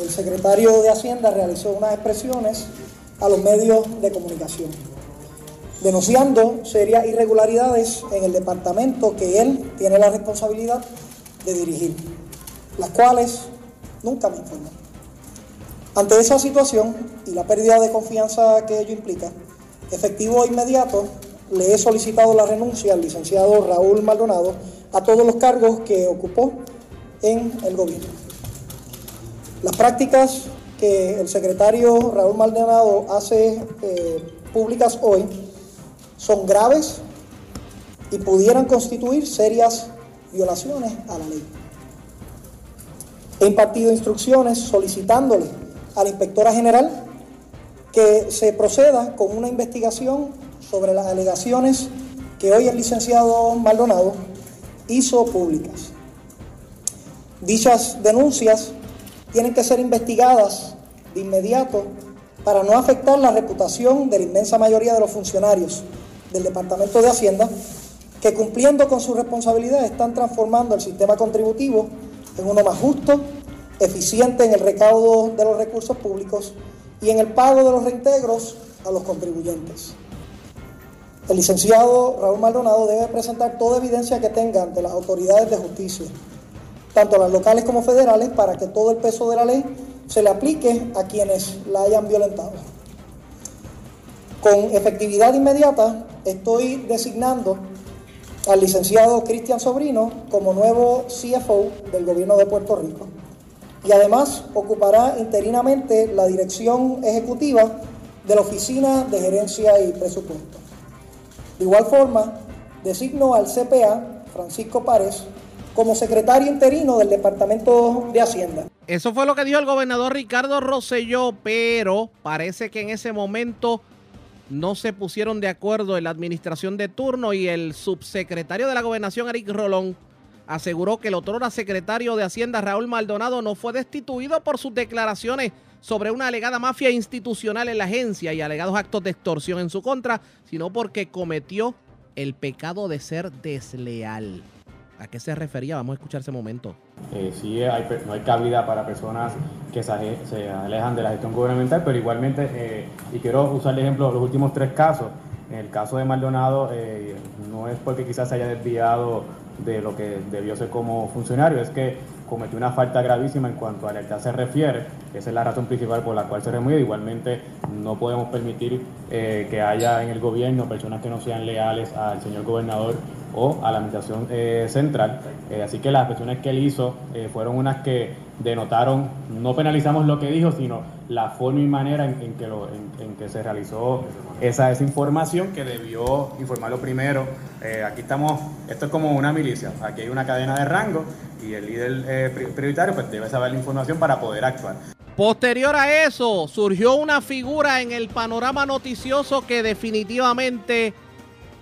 el secretario de Hacienda realizó unas expresiones a los medios de comunicación, denunciando serias irregularidades en el departamento que él tiene la responsabilidad de dirigir, las cuales nunca me informó. Ante esa situación y la pérdida de confianza que ello implica, efectivo e inmediato, le he solicitado la renuncia al licenciado Raúl Maldonado a todos los cargos que ocupó en el gobierno. Las prácticas que el secretario Raúl Maldonado hace eh, públicas hoy son graves y pudieran constituir serias violaciones a la ley. He impartido instrucciones solicitándole a la inspectora general que se proceda con una investigación sobre las alegaciones que hoy el licenciado Maldonado hizo públicas. Dichas denuncias tienen que ser investigadas de inmediato para no afectar la reputación de la inmensa mayoría de los funcionarios del Departamento de Hacienda que cumpliendo con sus responsabilidades están transformando el sistema contributivo en uno más justo, eficiente en el recaudo de los recursos públicos y en el pago de los reintegros a los contribuyentes. El licenciado Raúl Maldonado debe presentar toda evidencia que tenga ante las autoridades de justicia tanto las locales como federales, para que todo el peso de la ley se le aplique a quienes la hayan violentado. Con efectividad inmediata estoy designando al licenciado Cristian Sobrino como nuevo CFO del gobierno de Puerto Rico y además ocupará interinamente la dirección ejecutiva de la Oficina de Gerencia y Presupuesto. De igual forma, designo al CPA, Francisco Párez, como secretario interino del Departamento de Hacienda. Eso fue lo que dijo el gobernador Ricardo Rosselló, pero parece que en ese momento no se pusieron de acuerdo en la administración de turno y el subsecretario de la gobernación, Eric Rolón, aseguró que el otrora secretario de Hacienda, Raúl Maldonado, no fue destituido por sus declaraciones sobre una alegada mafia institucional en la agencia y alegados actos de extorsión en su contra, sino porque cometió el pecado de ser desleal. ¿A qué se refería? Vamos a escuchar ese momento. Eh, sí, no hay cabida para personas que se, alejan de la gestión gubernamental, pero igualmente, eh, y quiero usar el ejemplo de los últimos tres casos. En el caso de Maldonado, eh, no es porque quizás se haya desviado de lo que debió ser como funcionario, es que cometió una falta gravísima en cuanto a la se refiere. Esa es la razón principal por la cual se remueve. Igualmente, no podemos permitir eh, que haya en el gobierno personas que no sean leales al señor gobernador o a la administración eh, central. Eh, así que las expresiones que él hizo fueron unas que denotaron, no penalizamos lo que dijo, sino la forma y manera en, que, lo, en, que se realizó esa desinformación que debió informarlo primero. aquí estamos, esto es como una milicia, aquí hay una cadena de rango y el líder eh, prioritario pues debe saber la información para poder actuar. Posterior a eso, surgió una figura en el panorama noticioso que definitivamente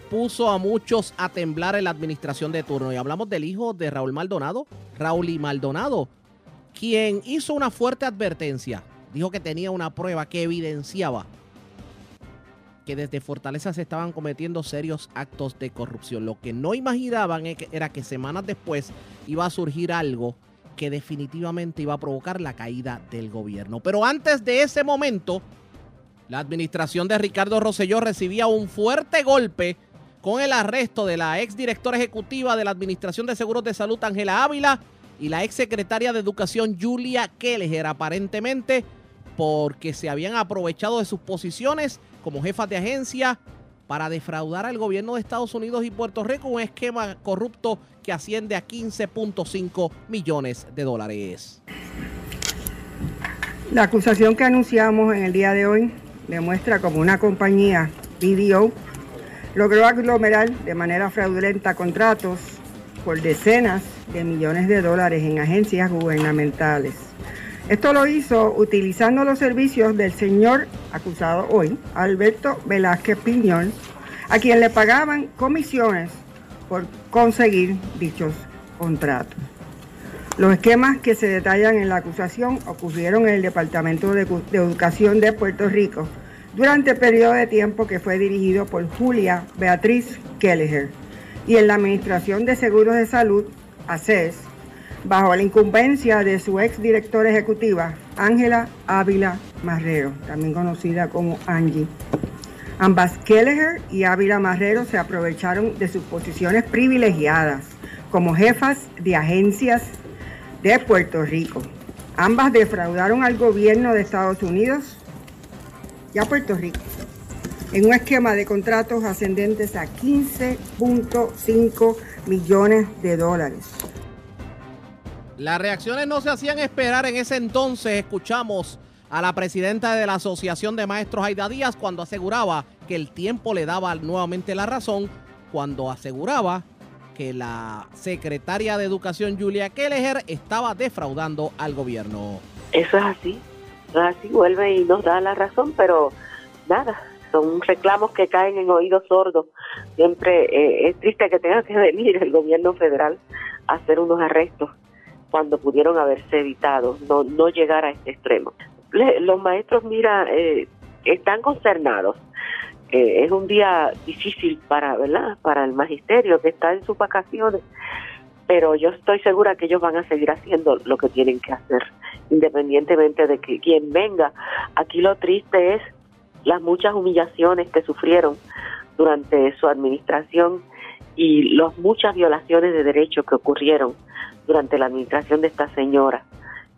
puso a muchos a temblar en la administración de turno. Y hablamos del hijo de Raúl Maldonado, Raúl y Maldonado, quien hizo una fuerte advertencia. Dijo que tenía una prueba que evidenciaba que desde Fortaleza se estaban cometiendo serios actos de corrupción. Lo que no imaginaban era que semanas después iba a surgir algo que definitivamente iba a provocar la caída del gobierno. Pero antes de ese momento, la administración de Ricardo Rosselló recibía un fuerte golpe con el arresto de la exdirectora ejecutiva de la Administración de Seguros de Salud, Ángela Ávila, y la exsecretaria de Educación, Julia Kelleher, aparentemente porque se habían aprovechado de sus posiciones como jefas de agencia para defraudar al gobierno de Estados Unidos y Puerto Rico un esquema corrupto que asciende a 15.5 millones de dólares. La acusación que anunciamos en el día de hoy demuestra como una compañía BDO logró aglomerar de manera fraudulenta contratos por decenas de millones de dólares en agencias gubernamentales esto lo hizo utilizando los servicios del señor acusado hoy, Alberto Velázquez Piñón, a quien le pagaban comisiones por conseguir dichos contratos. Los esquemas que se detallan en la acusación ocurrieron en el Departamento de, Educación de Puerto Rico durante el periodo de tiempo que fue dirigido por Julia Beatriz Kelleher y en la Administración de Seguros de Salud, ACES, bajo la incumbencia de su ex directora ejecutiva, Ángela Ávila Marrero, también conocida como Angie. Ambas Kelleher y Ávila Marrero se aprovecharon de sus posiciones privilegiadas como jefas de agencias de Puerto Rico. Ambas defraudaron al gobierno de Estados Unidos y a Puerto Rico en un esquema de contratos ascendentes a 15.5 millones de dólares las reacciones no se hacían esperar en ese entonces. Escuchamos a la presidenta de la Asociación de Maestros Aida Díaz cuando aseguraba que el tiempo le daba nuevamente la razón, cuando aseguraba que la secretaria de Educación Julia Kelleher estaba defraudando al gobierno. Eso es así, así, vuelve y nos da la razón, pero nada, son reclamos que caen en oídos sordos. Siempre eh, es triste que tenga que venir el gobierno federal a hacer unos arrestos cuando pudieron haberse evitado, no, no llegar a este extremo. los maestros, mira, eh, están concernados. Eh, es un día difícil para, ¿verdad? Para el magisterio que está en sus vacaciones, pero yo estoy segura que ellos van a seguir haciendo lo que tienen que hacer, independientemente de que quien venga. Aquí lo triste es las muchas humillaciones que sufrieron durante su administración y las muchas violaciones de derechos que ocurrieron durante la administración de esta señora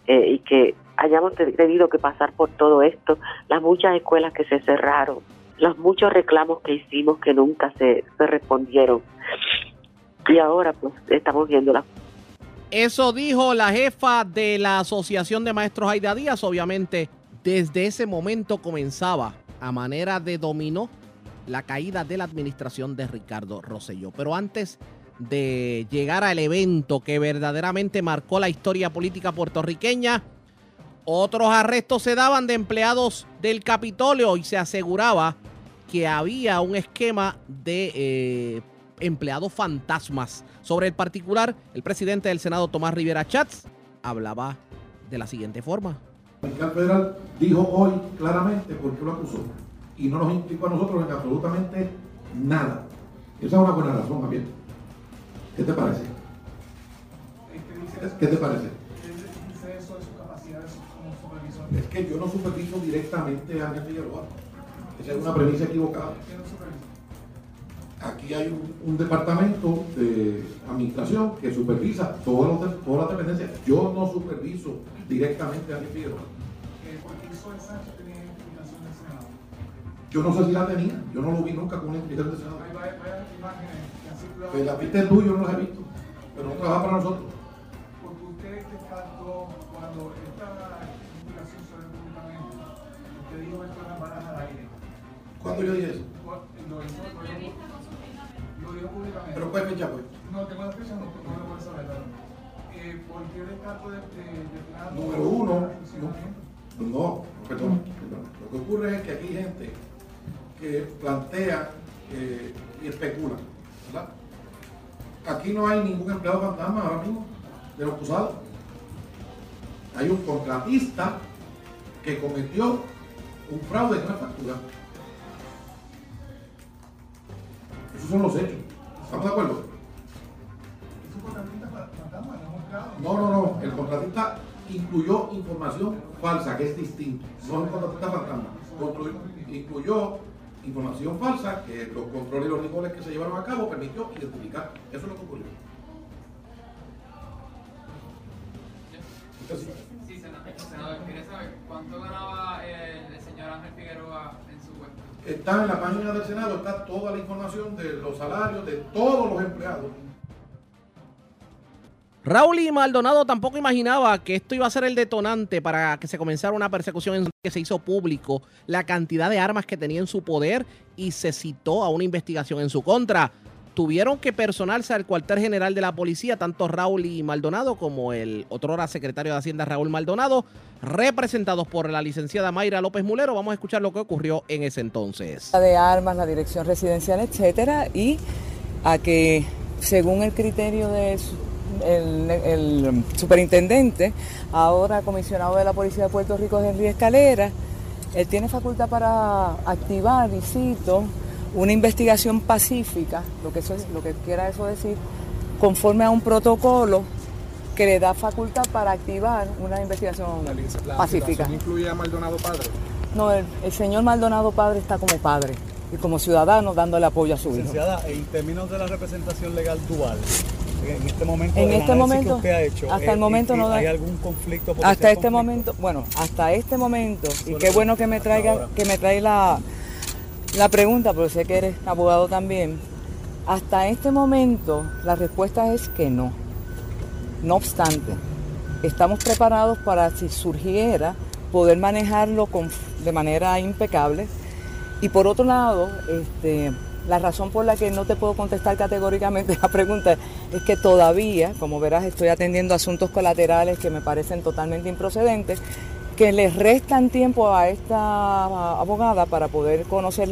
eh, y que hayamos tenido que pasar por todo esto, las muchas escuelas que se cerraron, los muchos reclamos que hicimos que nunca se, se respondieron. Y ahora pues estamos viéndola. Eso dijo la jefa de la Asociación de Maestros Aida Díaz. Obviamente, desde ese momento comenzaba a manera de dominó la caída de la administración de Ricardo Rosselló. Pero antes de llegar al evento que verdaderamente marcó la historia política puertorriqueña. Otros arrestos se daban de empleados del Capitolio y se aseguraba que había un esquema de eh, empleados fantasmas. Sobre el particular, el presidente del Senado, Tomás Rivera Chats, hablaba de la siguiente forma. El fiscal federal dijo hoy claramente por qué lo acusó y no nos implicó a nosotros en absolutamente nada. Esa es una buena razón, Javier. ¿Qué te parece? ¿Qué te parece? Es que yo no superviso directamente a Ángel Figueroa. Esa es una premisa equivocada. Aquí hay un, departamento de administración que supervisa todas las dependencias. Yo no superviso directamente a Ángel Figueroa. Yo no sé si la tenía, yo no lo vi nunca con una explicación del Senado. Hay varias imágenes. Pues la viste tú, yo no las he visto, pero no trabaja para nosotros. Porque usted descartó cuando esta investigación sobre el públicamente, usted dijo que esto era balas al aire. ¿Cuándo yo dije eso? Lo dijo públicamente. ¿Pero cuál fecha pues? No, tengo la fecha, no, no lo puedo saber, claro. Eh, ¿Por qué descartó de, de? Número uno, no, no, perdón, perdón. Lo que ocurre es que aquí hay gente que plantea eh, y especula. ¿verdad? Aquí no hay ningún empleado fantasma ahora mismo de los acusados. Hay un contratista que cometió un fraude en una factura. Esos son los hechos. ¿Estamos de acuerdo? ¿Es un contratista fantasma? No, no, no. El contratista incluyó información falsa, que es distinto. No es un contratista fantasma. Incluyó información falsa que los controles y los rigoles que se llevaron a cabo permitió identificar. Eso es lo que ocurrió. Sí, senador, quería saber cuánto ganaba el, señor Ángel Figueroa en su cuenta. Está en la página del Senado, está toda la información de los salarios de todos los empleados Raúl y Maldonado tampoco imaginaba que esto iba a ser el detonante para que se comenzara una persecución en que se hizo público la cantidad de armas que tenía en su poder y se citó a una investigación en su contra. Tuvieron que personarse al cuartel general de la policía, tanto Raúl y Maldonado como el otro secretario de Hacienda Raúl Maldonado, representados por la licenciada Mayra López Mulero. Vamos a escuchar lo que ocurrió en ese entonces. De armas, la dirección residencial, etcétera, y a que según el criterio de el, superintendente, ahora comisionado de la Policía de Puerto Rico, Henry Escalera, él tiene facultad para activar, y cito, una investigación pacífica, lo que, eso es, lo que quiera eso decir, conforme a un protocolo que le da facultad para activar una investigación pacífica. incluye a Maldonado Padre? No, el, señor Maldonado Padre está como padre y como ciudadano dándole apoyo a su hijo. En términos de la representación legal dual, en este momento, en este momento ha hecho, hasta el eh, momento no hay algún conflicto hasta este momento bueno hasta este momento y qué bueno que me traiga que me trae la la pregunta porque sé que eres abogado también. Hasta este momento la respuesta es que no. No obstante estamos preparados para si surgiera poder manejarlo con, de manera impecable. Y por otro lado este la razón por la que no te puedo contestar categóricamente [LAUGHS] la pregunta es que todavía, como verás, estoy atendiendo asuntos colaterales que me parecen totalmente improcedentes, que les restan tiempo a esta abogada para poder conocer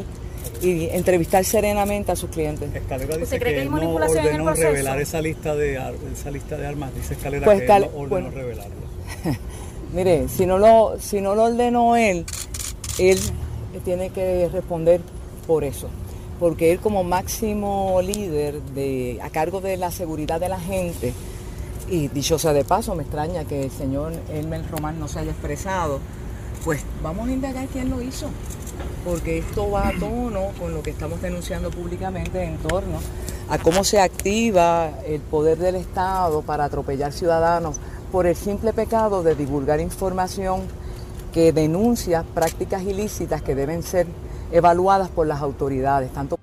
y entrevistar serenamente a sus clientes. Escalera dice que no ordenó revelar esa lista de esa lista de armas, dice Escalera pues que él no ordenó revelarlo. [LAUGHS] Mire, si no lo si no lo ordenó él, él tiene que responder por eso porque él como máximo líder de, a cargo de la seguridad de la gente, y dicho sea de paso, me extraña que el señor Elmer Román no se haya expresado, pues vamos a indagar quién lo hizo, porque esto va a tono con lo que estamos denunciando públicamente en torno a cómo se activa el poder del Estado para atropellar ciudadanos por el simple pecado de divulgar información que denuncia prácticas ilícitas que deben ser evaluadas por las autoridades. Tanto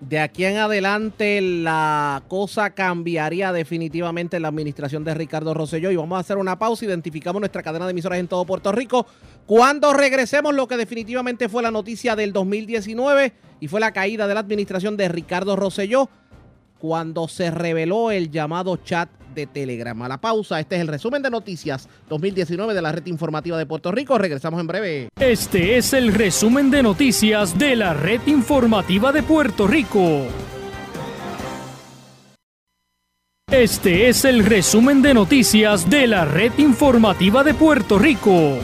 de aquí en adelante la cosa cambiaría definitivamente en la administración de Ricardo Rosselló y vamos a hacer una pausa, identificamos nuestra cadena de emisoras en todo Puerto Rico. Cuando regresemos lo que definitivamente fue la noticia del 2019 y fue la caída de la administración de Ricardo Rosselló cuando se reveló el llamado chat de Telegram. A la pausa, este es el resumen de noticias 2019 de la red informativa de Puerto Rico. Regresamos en breve. Este es el resumen de noticias de la red informativa de Puerto Rico. Este es el resumen de noticias de la red informativa de Puerto Rico.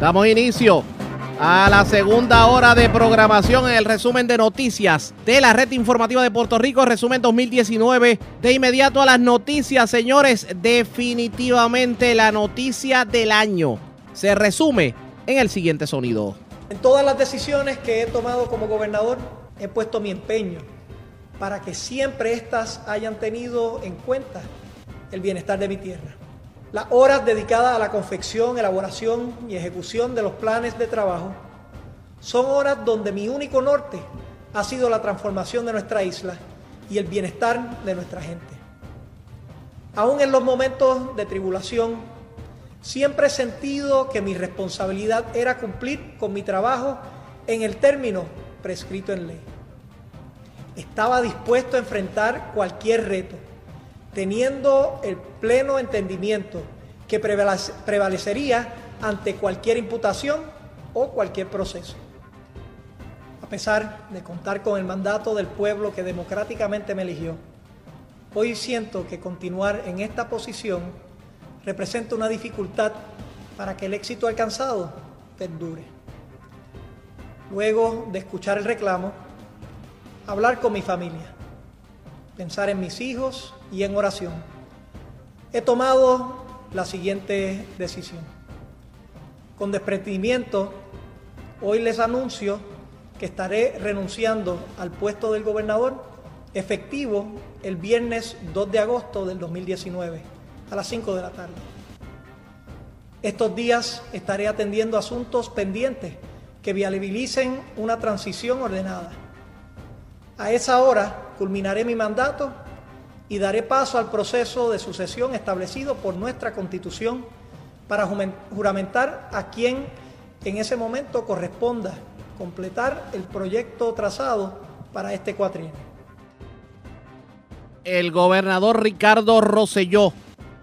Damos inicio a la segunda hora de programación en el resumen de noticias de la red informativa de Puerto Rico, resumen 2019. De inmediato a las noticias, señores, definitivamente la noticia del año se resume en el siguiente sonido. En todas las decisiones que he tomado como gobernador, he puesto mi empeño para que siempre éstas hayan tenido en cuenta el bienestar de mi tierra. Las horas dedicadas a la confección, elaboración y ejecución de los planes de trabajo son horas donde mi único norte ha sido la transformación de nuestra isla y el bienestar de nuestra gente. Aún en los momentos de tribulación, siempre he sentido que mi responsabilidad era cumplir con mi trabajo en el término prescrito en ley. Estaba dispuesto a enfrentar cualquier reto teniendo el pleno entendimiento que prevalecería ante cualquier imputación o cualquier proceso. A pesar de contar con el mandato del pueblo que democráticamente me eligió, hoy siento que continuar en esta posición representa una dificultad para que el éxito alcanzado perdure. Luego de escuchar el reclamo, hablar con mi familia, pensar en mis hijos y en oración, he tomado la siguiente decisión. Con desprendimiento, hoy les anuncio que estaré renunciando al puesto del gobernador efectivo el viernes 2 de agosto del 2019 a las 5 de la tarde. Estos días estaré atendiendo asuntos pendientes que viabilicen una transición ordenada. A esa hora culminaré mi mandato y daré paso al proceso de sucesión establecido por nuestra Constitución para juramentar a quien en ese momento corresponda completar el proyecto trazado para este cuatrienio. El gobernador Ricardo Rosselló,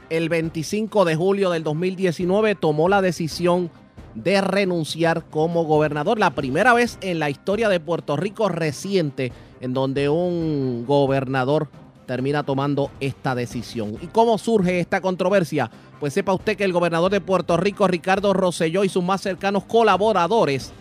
el 25 de julio del 2019, tomó la decisión de renunciar como gobernador. La primera vez en la historia de Puerto Rico reciente en donde un gobernador termina tomando esta decisión. ¿Y cómo surge esta controversia? Pues sepa usted que el gobernador de Puerto Rico, Ricardo Rosselló, y sus más cercanos colaboradores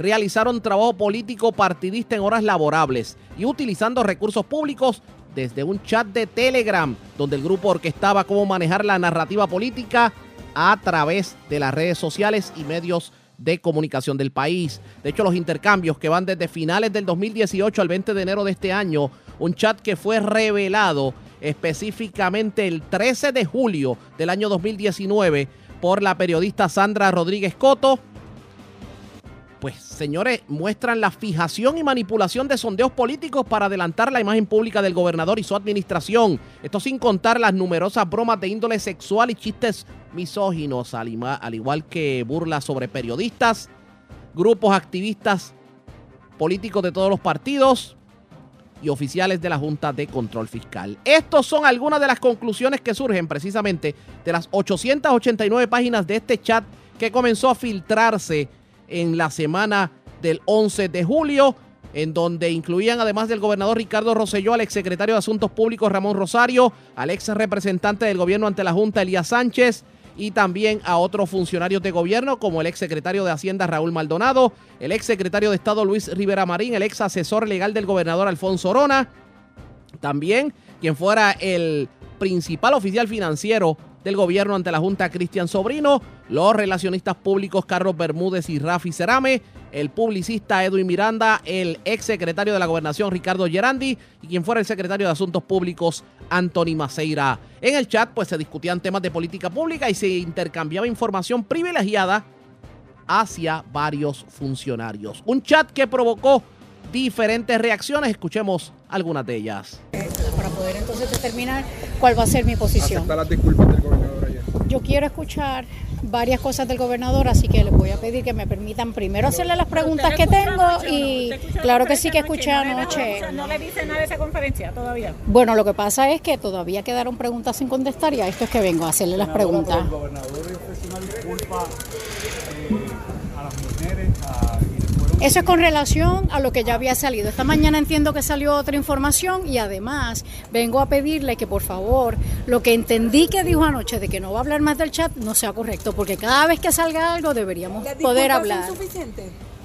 realizaron trabajo político partidista en horas laborables y utilizando recursos públicos desde un chat de Telegram, donde el grupo orquestaba cómo manejar la narrativa política a través de las redes sociales y medios de comunicación del país. De hecho, los intercambios que van desde finales del 2018 al 20 de enero de este año un chat que fue revelado específicamente el 13 de julio del año 2019 por la periodista Sandra Rodríguez Coto. Pues señores, muestran la fijación y manipulación de sondeos políticos para adelantar la imagen pública del gobernador y su administración. Esto sin contar las numerosas bromas de índole sexual y chistes misóginos, al igual que burlas sobre periodistas, grupos activistas políticos de todos los partidos, y oficiales de la Junta de Control Fiscal. Estas son algunas de las conclusiones que surgen precisamente de las 889 páginas de este chat que comenzó a filtrarse en la semana del 11 de julio, en donde incluían además del gobernador Ricardo Rosselló al exsecretario de Asuntos Públicos Ramón Rosario, al ex representante del gobierno ante la Junta Elías Sánchez, y también a otros funcionarios de gobierno como el ex secretario de Hacienda Raúl Maldonado, el ex secretario de Estado Luis Rivera Marín, el ex asesor legal del gobernador Alfonso Orona, también quien fuera el principal oficial financiero del gobierno ante la Junta Cristian Sobrino, los relacionistas públicos Carlos Bermúdez y Rafi Cerame, el publicista Edwin Miranda, el ex secretario de la Gobernación Ricardo Gerandi y quien fuera el secretario de Asuntos Públicos Anthony Maceira. En el chat pues se discutían temas de política pública y se intercambiaba información privilegiada hacia varios funcionarios. Un chat que provocó diferentes reacciones, escuchemos algunas de ellas. Para poder entonces determinar cuál va a ser mi posición. Aceptar las disculpas del gobernador ayer. Yo quiero escuchar varias cosas del gobernador, así que les voy a pedir que me permitan primero hacerle las preguntas que tengo y claro que sí que escuché anoche. No le dice nada de esa conferencia todavía. Bueno, lo que pasa es que todavía quedaron preguntas sin contestar y a esto es que vengo a hacerle las preguntas. El gobernador ofreció una disculpa eh, a las mujeres, a Eso es con relación a lo que ya había salido. Esta mañana entiendo que salió otra información y además vengo a pedirle que por favor lo que entendí que dijo anoche de que no va a hablar más del chat no sea correcto, porque cada vez que salga algo deberíamos poder hablar.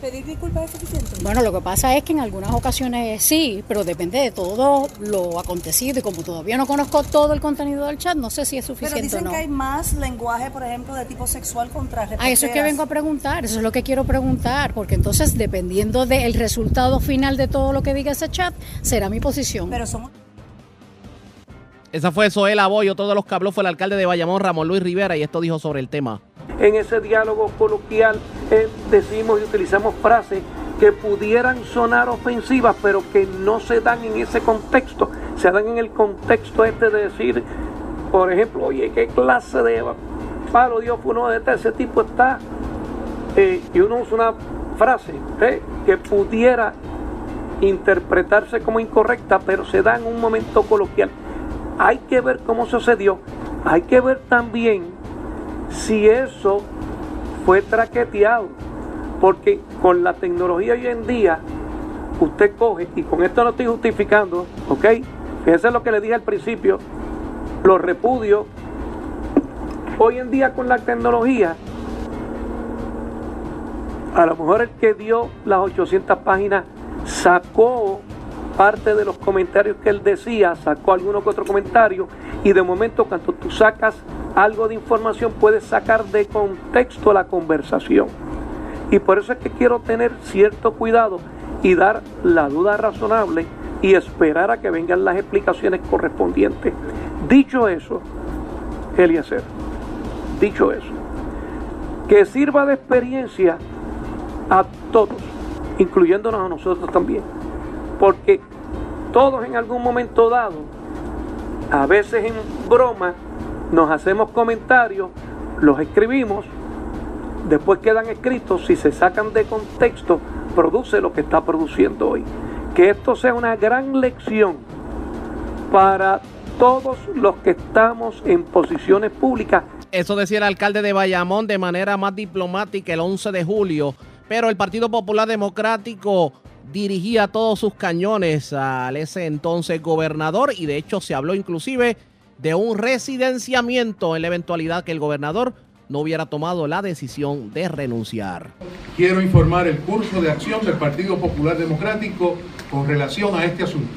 ¿Pedir disculpas es suficiente? Bueno, lo que pasa es que en algunas ocasiones sí, pero depende de todo lo acontecido y como todavía no conozco todo el contenido del chat, no sé si es Pero suficiente dicen o no. que hay más lenguaje, por ejemplo, de tipo sexual contra A eso es que reporteras. vengo a preguntar, eso es lo que quiero preguntar, porque entonces dependiendo del resultado final de todo lo que diga ese chat, será mi posición. Pero somos Esa fue Zoela Boy, otro de los que habló fue el alcalde de Bayamón, Ramón Luis Rivera, y esto dijo sobre el tema. En ese diálogo coloquial eh, decimos y utilizamos frases que pudieran sonar ofensivas, pero que no se dan en ese contexto. Se dan en el contexto este de decir, por ejemplo, oye, ¿qué clase de palo Dios uno de este? Ese tipo está. eh, y uno usa una frase eh, que pudiera interpretarse como incorrecta, pero se da en un momento coloquial. Hay que ver cómo sucedió. Hay que ver también si eso fue traqueteado. Porque con la tecnología hoy en día, usted coge, y con esto no estoy justificando, ¿ok? Fíjense lo que le dije al principio, los repudios. Hoy en día con la tecnología, a lo mejor el que dio las 800 páginas sacó parte de los comentarios que él decía, sacó alguno que otro comentario, y de momento cuando tú sacas algo de información puedes sacar de contexto la conversación. Y por eso es que quiero tener cierto cuidado y dar la duda razonable y esperar a que vengan las explicaciones correspondientes. Dicho eso, Eliezer, dicho eso, que sirva de experiencia a todos, incluyéndonos a nosotros también. Porque todos en algún momento dado, a veces en broma, nos hacemos comentarios, los escribimos, después quedan escritos, si se sacan de contexto, produce lo que está produciendo hoy. Que esto sea una gran lección para todos los que estamos en posiciones públicas Eso decía el alcalde de Bayamón de manera más diplomática el 11 de julio, pero el Partido Popular Democrático dirigía todos sus cañones al ese entonces gobernador y de hecho se habló inclusive de un residenciamiento en la eventualidad que el gobernador no hubiera tomado la decisión de renunciar. Quiero informar el curso de acción del Partido Popular Democrático con relación a este asunto.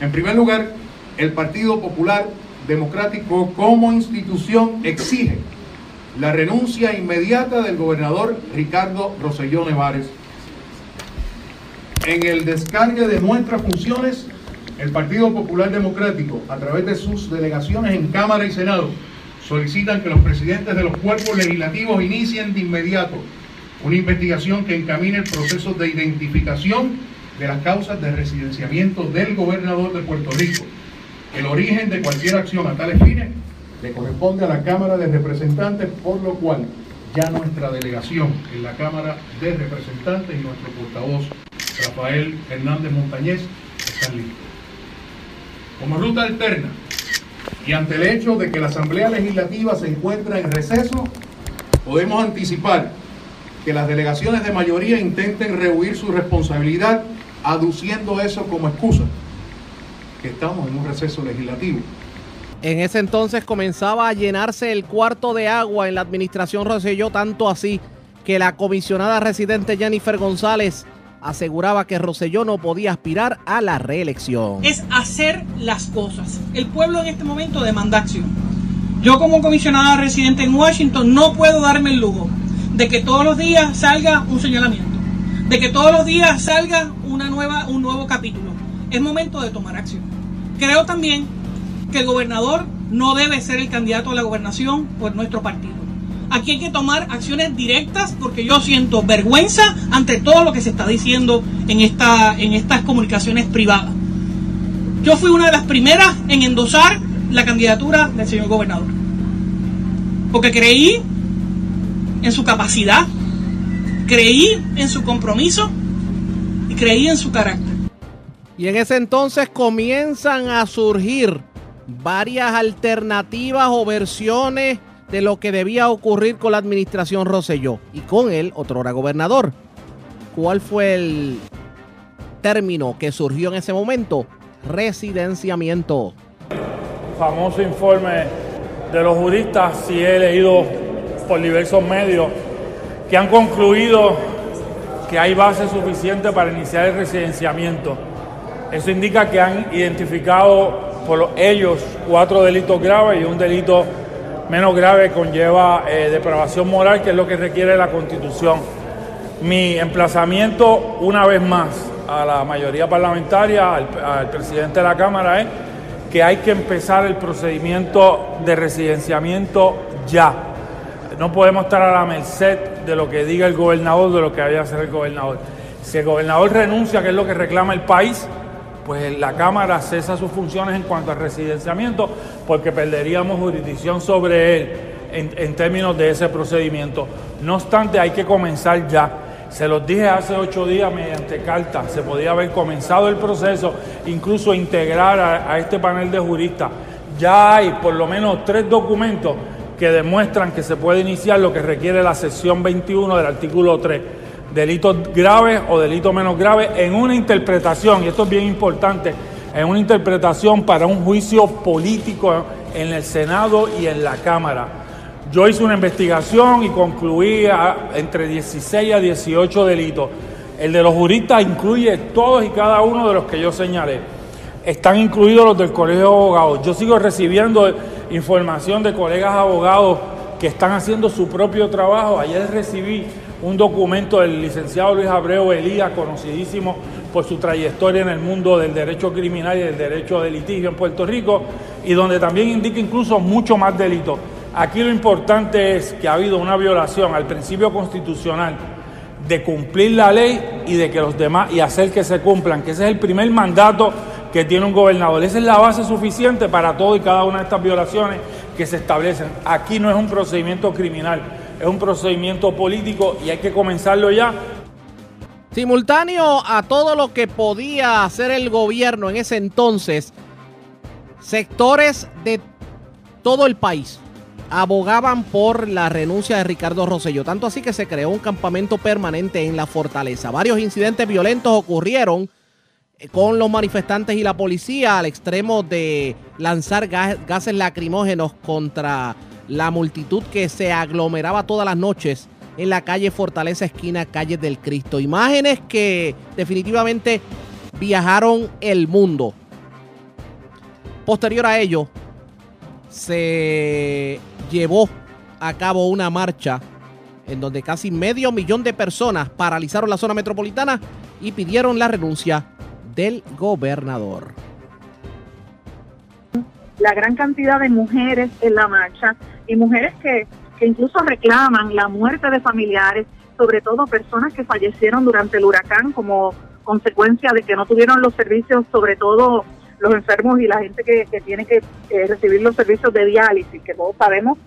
En primer lugar, el Partido Popular Democrático como institución exige la renuncia inmediata del gobernador Ricardo Rosselló Nevares. En el descargue de nuestras funciones, el Partido Popular Democrático, a través de sus delegaciones en Cámara y Senado, solicitan que los presidentes de los cuerpos legislativos inicien de inmediato una investigación que encamine el proceso de identificación de las causas de residenciamiento del gobernador de Puerto Rico. El origen de cualquier acción a tales fines le corresponde a la Cámara de Representantes, por lo cual ya nuestra delegación en la Cámara de Representantes y nuestro portavoz Rafael Hernández Montañez están listos. Como ruta alterna y ante el hecho de que la Asamblea Legislativa se encuentra en receso, podemos anticipar que las delegaciones de mayoría intenten rehuir su responsabilidad aduciendo eso como excusa, que estamos en un receso legislativo. En ese entonces comenzaba a llenarse el cuarto de agua en la administración Rosselló, tanto así que la comisionada residente Jennifer González aseguraba que Rosselló no podía aspirar a la reelección. es hacer las cosas. El pueblo en este momento demanda acción. Yo como comisionada residente en Washington no puedo darme el lujo de que todos los días salga un señalamiento, de que todos los días salga una nueva, un nuevo capítulo. Es momento de tomar acción. Creo también que el gobernador no debe ser el candidato a la gobernación por nuestro partido. Aquí hay que tomar acciones directas porque yo siento vergüenza ante todo lo que se está diciendo en, esta, en estas comunicaciones privadas. Yo fui una de las primeras en endosar la candidatura del señor gobernador. porque creí en su capacidad, creí en su compromiso y creí en su carácter. Y en ese entonces comienzan a surgir varias alternativas o versiones de lo que debía ocurrir con la administración Roselló y con él, otro hora gobernador. ¿Cuál fue el término que surgió en ese momento? Residenciamiento. Famoso informe de los juristas, si he leído por diversos medios, que han concluido que hay base suficiente para iniciar el residenciamiento. Eso indica que han identificado por ellos cuatro delitos graves y un delito menos grave conlleva eh, depravación moral, que es lo que requiere la Constitución. Mi emplazamiento, una vez más, a la mayoría parlamentaria, al, presidente de la Cámara, es que hay que empezar el procedimiento de residenciamiento ya. No podemos estar a la merced de lo que diga el gobernador, de lo que vaya a hacer el gobernador. Si el gobernador renuncia, que es lo que reclama el país, pues la Cámara cesa sus funciones en cuanto al residenciamiento porque perderíamos jurisdicción sobre él en, en, términos de ese procedimiento. No obstante, hay que comenzar ya. Se los dije hace ocho días mediante carta, se podía haber comenzado el proceso, incluso integrar a, a este panel de juristas. Ya hay por lo menos tres documentos que demuestran que se puede iniciar lo que requiere la sección 21 del artículo 3 delitos graves o delitos menos graves en una interpretación, y esto es bien importante, en una interpretación para un juicio político en el Senado y en la Cámara. Yo hice una investigación y concluí entre 16 a 18 delitos. El de los juristas incluye todos y cada uno de los que yo señalé. Están incluidos los del Colegio de Abogados. Yo sigo recibiendo información de colegas abogados que están haciendo su propio trabajo. Ayer recibí un documento del licenciado Luis Abreu Elías, conocidísimo por su trayectoria en el mundo del derecho criminal y del derecho de litigio en Puerto Rico, y donde también indica incluso mucho más delitos. Aquí lo importante es que ha habido una violación al principio constitucional de cumplir la ley y de que los demás y hacer que se cumplan, que ese es el primer mandato que tiene un gobernador. Esa es la base suficiente para todo y cada una de estas violaciones que se establecen. Aquí no es un procedimiento criminal, es un procedimiento político y hay que comenzarlo ya. Simultáneo a todo lo que podía hacer el gobierno en ese entonces, sectores de todo el país abogaban por la renuncia de Ricardo Rosselló, tanto así que se creó un campamento permanente en la fortaleza. Varios incidentes violentos ocurrieron con los manifestantes y la policía al extremo de lanzar gases lacrimógenos contra la multitud que se aglomeraba todas las noches en la calle Fortaleza, esquina Calle del Cristo. Imágenes que definitivamente viajaron el mundo. Posterior a ello, se llevó a cabo una marcha en donde casi medio millón de personas paralizaron la zona metropolitana y pidieron la renuncia del gobernador. La gran cantidad de mujeres en la marcha y mujeres que, que incluso reclaman la muerte de familiares, sobre todo personas que fallecieron durante el huracán como consecuencia de que no tuvieron los servicios, sobre todo los enfermos y la gente que, que tiene que eh, recibir los servicios de diálisis, que todos sabemos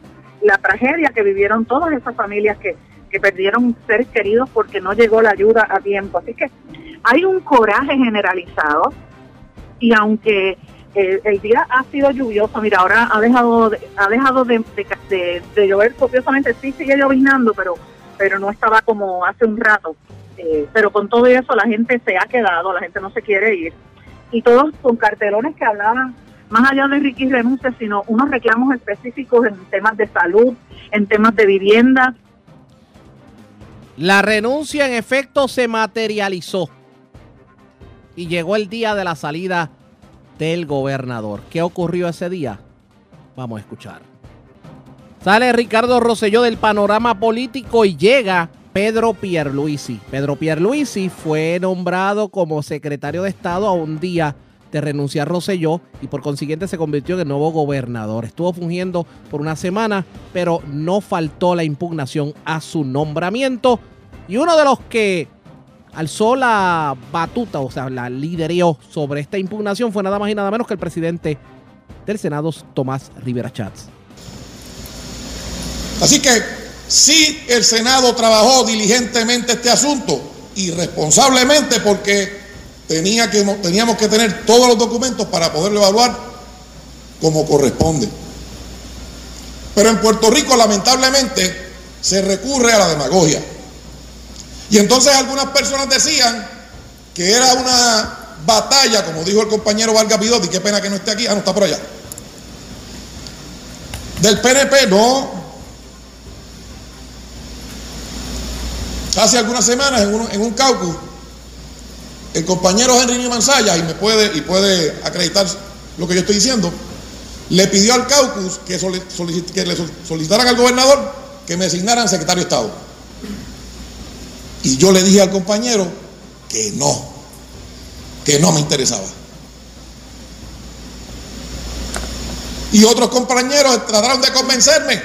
la tragedia que vivieron todas esas familias que, que perdieron seres queridos porque no llegó la ayuda a tiempo. Así que hay un coraje generalizado y aunque el día ha sido lluvioso, mira, ahora ha dejado de, ha dejado de, de, de llover copiosamente, sí sigue llovinando, pero, pero no estaba como hace un rato. Eh, pero con todo eso la gente se ha quedado, la gente no se quiere ir. Y todos con cartelones que hablaban más allá de Ricky renuncia, sino unos reclamos específicos en temas de salud, en temas de vivienda. La renuncia en efecto se materializó y llegó el día de la salida del gobernador. ¿Qué ocurrió ese día? Vamos a escuchar. Sale Ricardo Rosselló del panorama político y llega Pedro Pierluisi. Pedro Pierluisi fue nombrado como secretario de Estado a un día de renunciar Rosselló y por consiguiente se convirtió en el nuevo gobernador. Estuvo fungiendo por una semana, pero no faltó la impugnación a su nombramiento. Y uno de los que alzó la batuta, o sea, la lideró sobre esta impugnación fue nada más y nada menos que el presidente del Senado, Tomás Rivera Chats. Así que sí el Senado trabajó diligentemente este asunto y responsablemente porque tenía que, teníamos que tener todos los documentos para poderlo evaluar como corresponde. Pero en Puerto Rico lamentablemente se recurre a la demagogia. Y entonces algunas personas decían que era una batalla, como dijo el compañero Vargas Pidotti, qué pena que no esté aquí, ah, no está por allá. Del PNP, no. Hace algunas semanas en un, caucus, el compañero Henry Mansaya, y me puede, y puede acreditar lo que yo estoy diciendo, le pidió al caucus que, que le solicitaran al gobernador que me designaran secretario de Estado. Y yo le dije al compañero que no, que no me interesaba. Y otros compañeros trataron de convencerme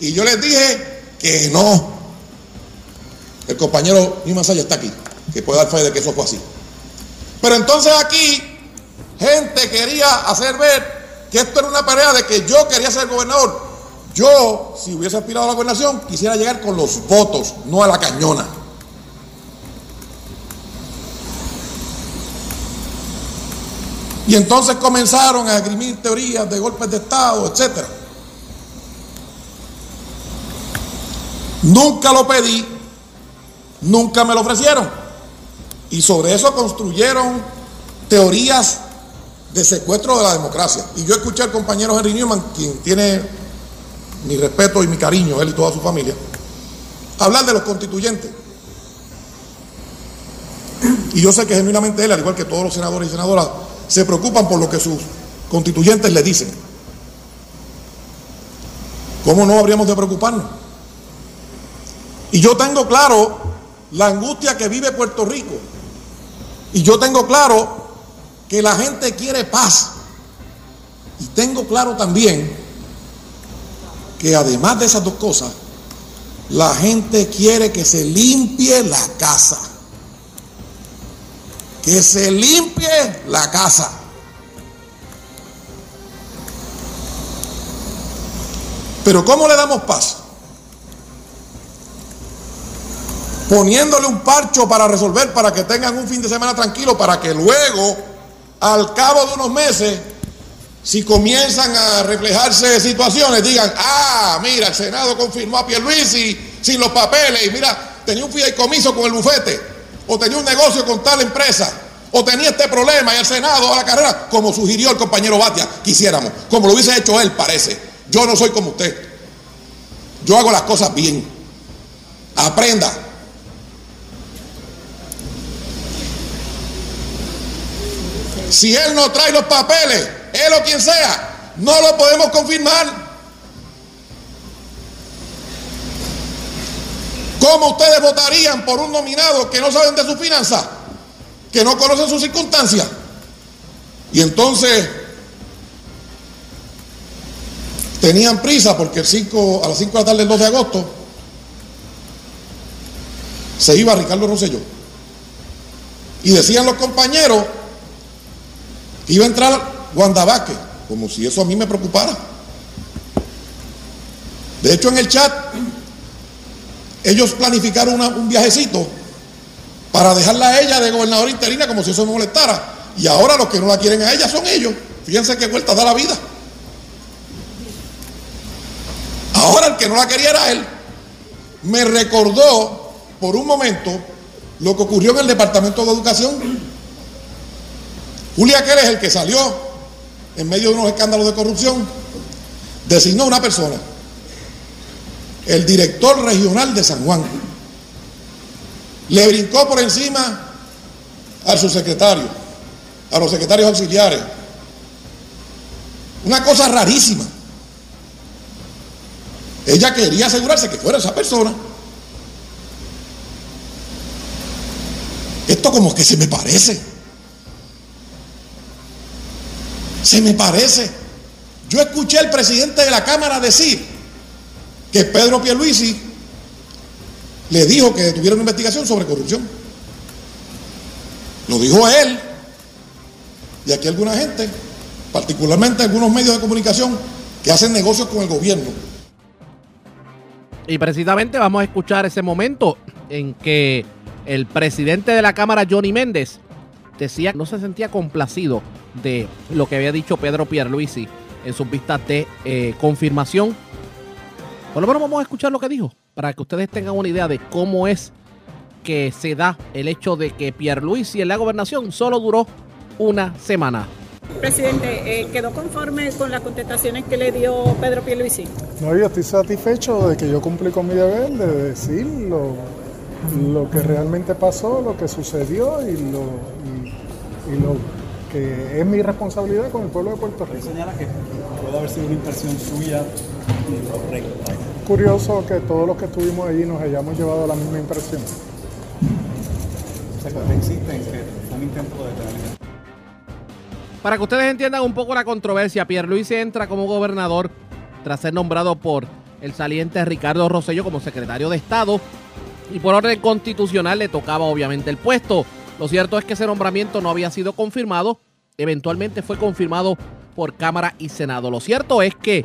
y yo les dije que no. El compañero Nimasaya está aquí, que puede dar fe de que eso fue así. Pero entonces aquí gente quería hacer ver que esto era una pelea de que yo quería ser gobernador. Yo, si hubiese aspirado a la gobernación, quisiera llegar con los votos, no a la cañona. Y entonces comenzaron a esgrimir teorías de golpes de Estado, etc. Nunca lo pedí, nunca me lo ofrecieron. Y sobre eso construyeron teorías de secuestro de la democracia. Y yo escuché al compañero Henry Newman, quien tiene mi respeto y mi cariño, él y toda su familia, hablar de los constituyentes. Y yo sé que genuinamente él, al igual que todos los senadores y senadoras, se preocupan por lo que sus constituyentes le dicen. ¿Cómo no habríamos de preocuparnos? Y yo tengo claro la angustia que vive Puerto Rico. Y yo tengo claro que la gente quiere paz. Y tengo claro también que además de esas dos cosas, la gente quiere que se limpie la casa que se limpie la casa. Pero ¿cómo le damos paz? Poniéndole un parcho para resolver, para que tengan un fin de semana tranquilo, para que luego, al cabo de unos meses, si comienzan a reflejarse situaciones, digan, ah, mira, el Senado confirmó a Pierluisi sin los papeles, y mira, tenía un fideicomiso con el bufete o tenía un negocio con tal empresa, o tenía este problema y el Senado a la carrera, como sugirió el compañero Batia, quisiéramos, como lo hubiese hecho él, parece. Yo no soy como usted. Yo hago las cosas bien. Aprenda. Si él no trae los papeles, él o quien sea, no lo podemos confirmar. ¿Cómo ustedes votarían por un nominado que no saben de su finanzas? Que no conocen sus circunstancias. Y entonces tenían prisa porque el 5, a las 5 de la tarde del 2 de agosto se iba Ricardo Rosselló. Y decían los compañeros que iba a entrar Wanda Vázquez, como si eso a mí me preocupara. De hecho, en el chat ellos planificaron un viajecito para dejarla a ella de gobernadora interina como si eso no molestara. Y ahora los que no la quieren a ella son ellos. Fíjense qué vuelta da la vida. Ahora el que no la quería era él. Me recordó por un momento lo que ocurrió en el Departamento de Educación. Julia Keller es el que salió en medio de unos escándalos de corrupción, designó a una persona el director regional de San Juan. Le brincó por encima a su secretario, a los secretarios auxiliares. Una cosa rarísima. Ella quería asegurarse que fuera esa persona. Esto como que se me parece. Se me parece. Yo escuché al presidente de la Cámara decir que Pedro Pierluisi le dijo que tuviera una investigación sobre corrupción. Lo dijo él. Y aquí alguna gente, particularmente algunos medios de comunicación, que hacen negocios con el gobierno. Y precisamente vamos a escuchar ese momento en que el presidente de la Cámara, Johnny Méndez, decía que no se sentía complacido de lo que había dicho Pedro Pierluisi en sus vistas de eh, confirmación. Por lo menos vamos a escuchar lo que dijo, para que ustedes tengan una idea de cómo es que se da el hecho de que Pierluisi en la gobernación solo duró una semana. Presidente, eh, ¿quedó conforme con las contestaciones que le dio Pedro Pierluisi? No, yo estoy satisfecho de que yo cumplí con mi deber de decir lo, lo que realmente pasó, lo que sucedió y lo, y, y lo que es mi responsabilidad con el pueblo de Puerto Rico. señala que puede haber sido una impresión suya incorrecta. Curioso que todos los que estuvimos allí nos hayamos llevado la misma impresión. O sea, que existen que fue un intento de Para que ustedes entiendan un poco la controversia, Pierluisi entra como gobernador tras ser nombrado por el saliente Ricardo Rosselló como secretario de Estado y por orden constitucional le tocaba obviamente el puesto. Lo cierto es que ese nombramiento no había sido confirmado, eventualmente fue confirmado por Cámara y Senado. Lo cierto es que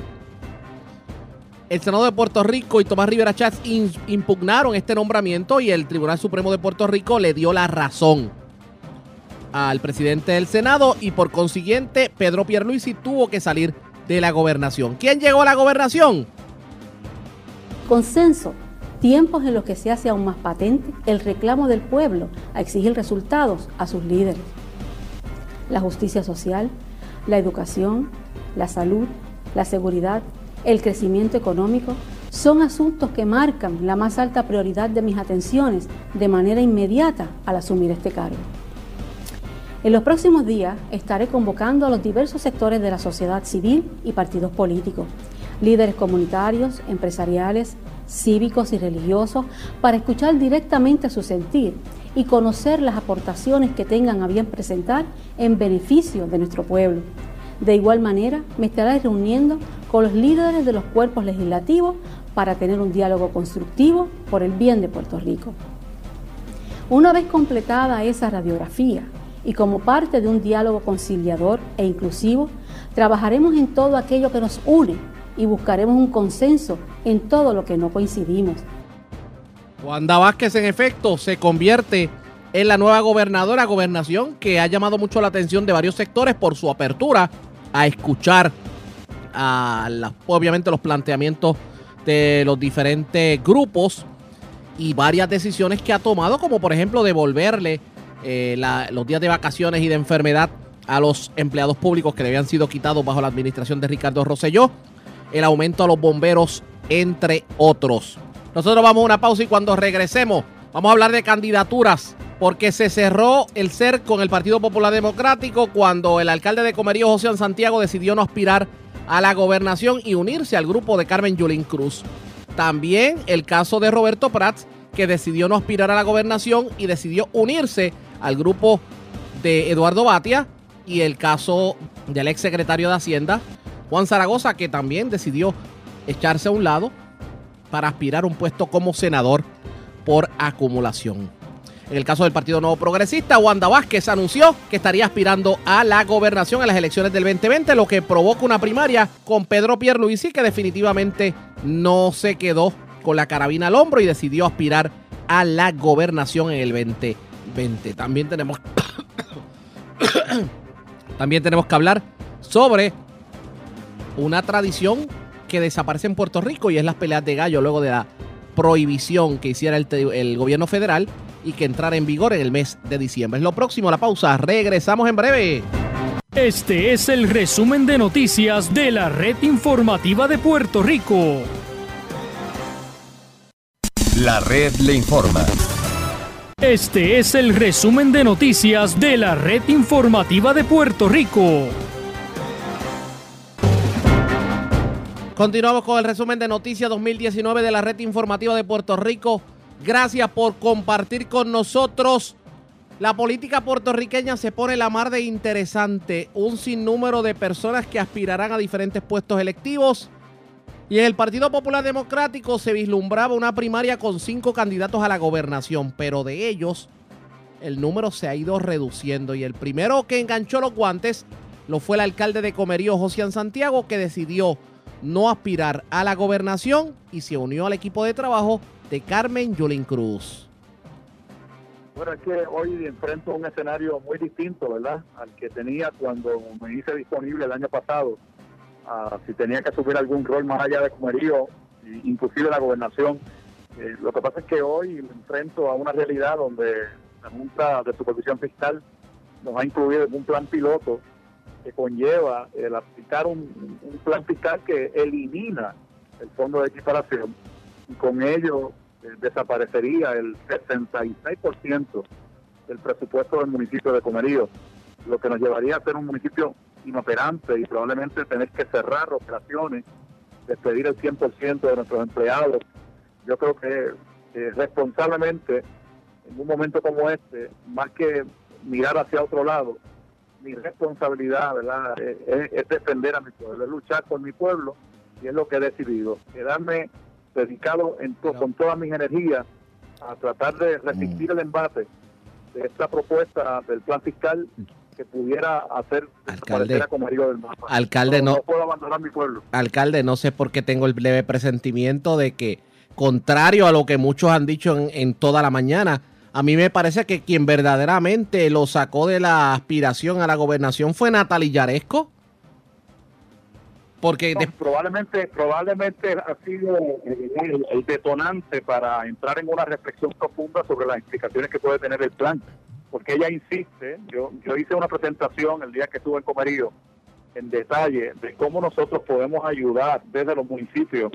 el Senado de Puerto Rico y Tomás Rivera Chats impugnaron este nombramiento y el Tribunal Supremo de Puerto Rico le dio la razón al presidente del Senado y por consiguiente Pedro Pierluisi tuvo que salir de la gobernación. ¿Quién llegó a la gobernación? Consenso tiempos en los que se hace aún más patente el reclamo del pueblo a exigir resultados a sus líderes. La justicia social, la educación, la salud, la seguridad, el crecimiento económico son asuntos que marcan la más alta prioridad de mis atenciones de manera inmediata al asumir este cargo. En los próximos días estaré convocando a los diversos sectores de la sociedad civil y partidos políticos, líderes comunitarios, empresariales, cívicos y religiosos para escuchar directamente su sentir y conocer las aportaciones que tengan a bien presentar en beneficio de nuestro pueblo. De igual manera, me estaré reuniendo con los líderes de los cuerpos legislativos para tener un diálogo constructivo por el bien de Puerto Rico. Una vez completada esa radiografía y como parte de un diálogo conciliador e inclusivo, trabajaremos en todo aquello que nos une y buscaremos un consenso en todo lo que no coincidimos. Wanda Vázquez, en efecto, se convierte en la nueva gobernadora, gobernación que ha llamado mucho la atención de varios sectores por su apertura a escuchar a obviamente los planteamientos de los diferentes grupos y varias decisiones que ha tomado, como por ejemplo devolverle eh, los días de vacaciones y de enfermedad a los empleados públicos que le habían sido quitados bajo la administración de Ricardo Rosselló el aumento a los bomberos, entre otros. Nosotros vamos a una pausa y cuando regresemos vamos a hablar de candidaturas porque se cerró el CER con el Partido Popular Democrático cuando el alcalde de Comerío, José Santiago, decidió no aspirar a la gobernación y unirse al grupo de Carmen Yulín Cruz. También el caso de Roberto Prats, que decidió no aspirar a la gobernación y decidió unirse al grupo de Eduardo Batia. Y el caso del ex secretario de Hacienda, Juan Zaragoza, que también decidió echarse a un lado para aspirar a un puesto como senador por acumulación. En el caso del Partido Nuevo Progresista, Wanda Vázquez anunció que estaría aspirando a la gobernación en las elecciones del 2020, lo que provoca una primaria con Pedro Pierluisi, que definitivamente no se quedó con la carabina al hombro y decidió aspirar a la gobernación en el 2020. También tenemos, [COUGHS] también tenemos que hablar sobre una tradición que desaparece en Puerto Rico y es las peleas de gallo luego de la prohibición que hiciera el, gobierno federal y que entrara en vigor en el mes de diciembre. Es lo próximo, la pausa. Regresamos en breve. Este es el resumen de noticias de la red informativa de Puerto Rico. La red le informa. Este es el resumen de noticias de la red informativa de Puerto Rico. Continuamos con el resumen de noticias 2019 de la red informativa de Puerto Rico. Gracias por compartir con nosotros. La política puertorriqueña se pone la mar de interesante. Un sinnúmero de personas que aspirarán a diferentes puestos electivos. Y en el Partido Popular Democrático se vislumbraba una primaria con cinco candidatos a la gobernación, pero de ellos el número se ha ido reduciendo. Y el primero que enganchó los guantes lo fue el alcalde de Comerío, José Santiago, que decidió no aspirar a la gobernación y se unió al equipo de trabajo de Carmen Yulín Cruz. Bueno, es que hoy enfrento un escenario muy distinto, ¿verdad? Al que tenía cuando me hice disponible el año pasado. Ah, si tenía que asumir algún rol más allá de comerío, inclusive la gobernación. Eh, lo que pasa es que hoy me enfrento a una realidad donde la Junta de Supervisión Fiscal nos ha incluido en un plan piloto que conlleva el aplicar un, plan fiscal que elimina el fondo de equiparación y con ello eh, desaparecería el 66% del presupuesto del municipio de Comerío, lo que nos llevaría a ser un municipio inoperante y probablemente tener que cerrar operaciones, despedir el 100% de nuestros empleados. Yo creo que responsablemente, en un momento como este, más que mirar hacia otro lado, mi responsabilidad ¿verdad? Es, defender a mi pueblo, es luchar por mi pueblo y es lo que he decidido, quedarme dedicado en con todas mis energías a tratar de resistir el embate de esta propuesta del plan fiscal que pudiera hacer alcalde, como del mapa. Alcalde, no, puedo abandonar mi pueblo. Alcalde, no sé por qué tengo el leve presentimiento de que, contrario a lo que muchos han dicho en, en toda la mañana, a mí me parece que quien verdaderamente lo sacó de la aspiración a la gobernación fue Natalia Yaresco. Porque probablemente, probablemente ha sido el, detonante para entrar en una reflexión profunda sobre las implicaciones que puede tener el plan. Porque ella insiste, yo, yo hice una presentación el día que estuve en Comerío en detalle de cómo nosotros podemos ayudar desde los municipios.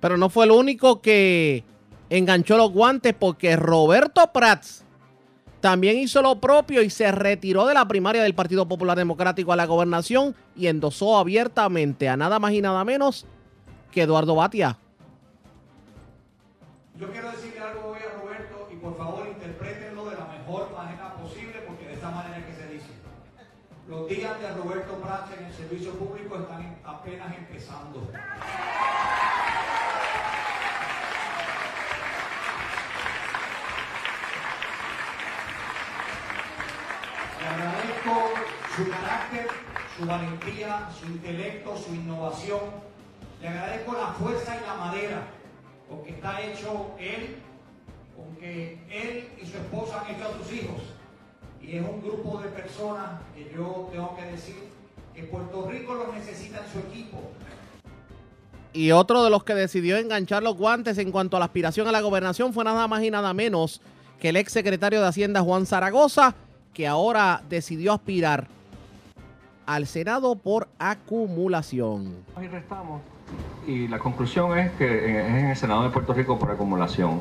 Pero no fue el único que enganchó los guantes porque Roberto Prats también hizo lo propio y se retiró de la primaria del Partido Popular Democrático a la gobernación y endosó abiertamente a nada más y nada menos que Eduardo Batia. Yo quiero decirle algo hoy a Roberto y por favor interprétenlo de la mejor manera posible porque de esta manera que se dice. Los días de Roberto Prats en el servicio público están apenas empezando. Su carácter, su valentía, su intelecto, su innovación. Le agradezco la fuerza y la madera, porque está hecho él, porque él y su esposa han hecho a sus hijos. Y es un grupo de personas que yo tengo que decir que Puerto Rico los necesita en su equipo. Y otro de los que decidió enganchar los guantes en cuanto a la aspiración a la gobernación fue nada más y nada menos que el ex secretario de Hacienda Juan Zaragoza, que ahora decidió aspirar al Senado por acumulación. Ahí restamos y la conclusión es que es en el Senado de Puerto Rico por acumulación.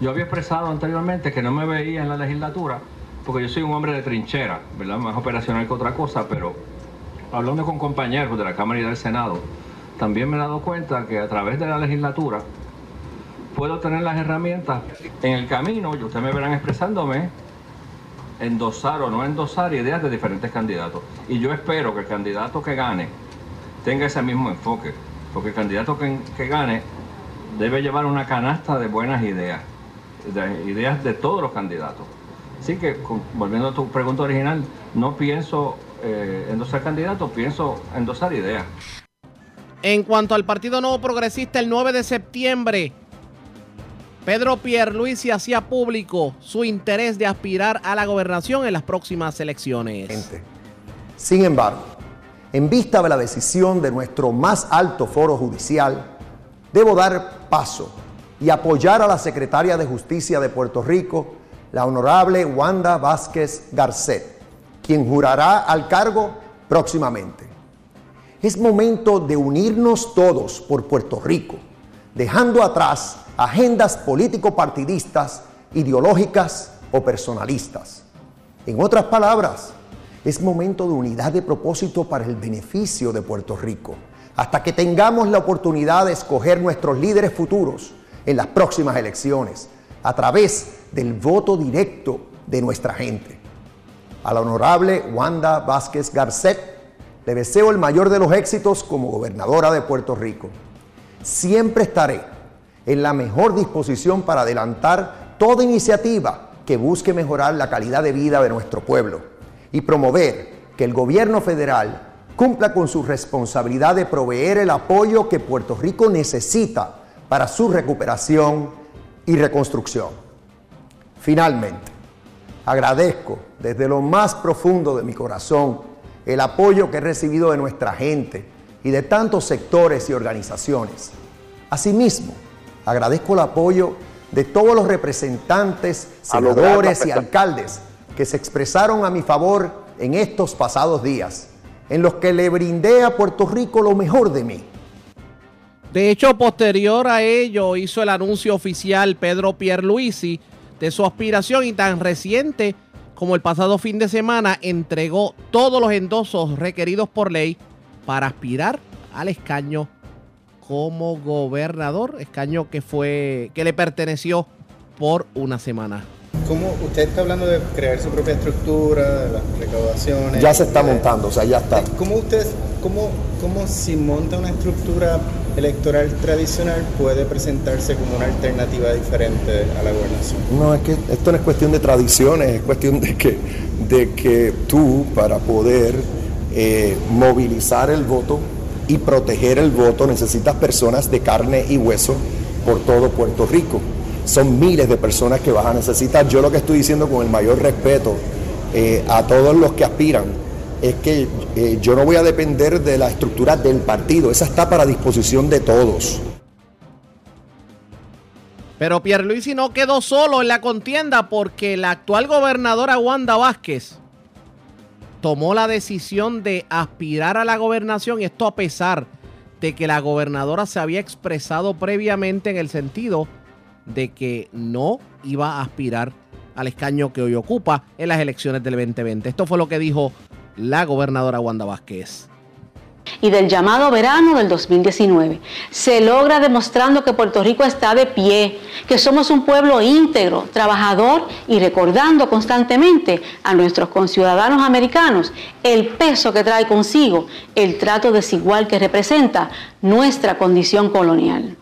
Yo había expresado anteriormente que no me veía en la legislatura porque yo soy un hombre de trinchera, ¿verdad? Más operacional que otra cosa, pero hablando con compañeros de la Cámara y del Senado, también me he dado cuenta que a través de la legislatura puedo tener las herramientas en el camino, y ustedes me verán expresándome endosar o no endosar ideas de diferentes candidatos. Y yo espero que el candidato que gane tenga ese mismo enfoque, porque el candidato que, gane debe llevar una canasta de buenas ideas, de ideas de todos los candidatos. Así que, volviendo a tu pregunta original, no pienso eh, endosar candidatos, pienso endosar ideas. En cuanto al Partido Nuevo Progresista, el 9 de septiembre Pedro Pierluisi hacía público su interés de aspirar a la gobernación en las próximas elecciones. Sin embargo, en vista de la decisión de nuestro más alto foro judicial, debo dar paso y apoyar a la secretaria de Justicia de Puerto Rico, la honorable Wanda Vázquez Garcet, quien jurará al cargo próximamente. Es momento de unirnos todos por Puerto Rico, dejando atrás agendas político-partidistas, ideológicas o personalistas. En otras palabras, es momento de unidad de propósito para el beneficio de Puerto Rico, hasta que tengamos la oportunidad de escoger nuestros líderes futuros en las próximas elecciones, a través del voto directo de nuestra gente. A la honorable Wanda Vázquez Garcet le deseo el mayor de los éxitos como gobernadora de Puerto Rico. Siempre estaré en la mejor disposición para adelantar toda iniciativa que busque mejorar la calidad de vida de nuestro pueblo y promover que el gobierno federal cumpla con su responsabilidad de proveer el apoyo que Puerto Rico necesita para su recuperación y reconstrucción. Finalmente, agradezco desde lo más profundo de mi corazón el apoyo que he recibido de nuestra gente y de tantos sectores y organizaciones. Asimismo, agradezco el apoyo de todos los representantes, senadores y alcaldes que se expresaron a mi favor en estos pasados días, en los que le brindé a Puerto Rico lo mejor de mí. De hecho, posterior a ello hizo el anuncio oficial Pedro Pierluisi de su aspiración y tan reciente como el pasado fin de semana entregó todos los endosos requeridos por ley para aspirar al escaño como gobernador, escaño que fue que le perteneció por una semana. ¿Cómo usted está hablando de crear su propia estructura, de las recaudaciones? Ya se está montando, o sea, ya está. ¿Cómo usted, cómo, cómo si monta una estructura electoral tradicional puede presentarse como una alternativa diferente a la gobernación? No, es que esto no es cuestión de tradiciones, es cuestión de que, de que tú, para poder eh, movilizar el voto y proteger el voto, necesitas personas de carne y hueso por todo Puerto Rico. Son miles de personas que vas a necesitar. Yo lo que estoy diciendo con el mayor respeto eh, a todos los que aspiran es que eh, yo no voy a depender de la estructura del partido, esa está para disposición de todos. Pero Pierluisi no quedó solo en la contienda porque la actual gobernadora Wanda Vázquez tomó la decisión de aspirar a la gobernación y esto a pesar de que la gobernadora se había expresado previamente en el sentido de que no iba a aspirar al escaño que hoy ocupa en las elecciones del 2020. Esto fue lo que dijo la gobernadora Wanda Vázquez y del llamado verano del 2019. Se logra demostrando que Puerto Rico está de pie, que somos un pueblo íntegro, trabajador y recordando constantemente a nuestros conciudadanos americanos el peso que trae consigo el trato desigual que representa nuestra condición colonial.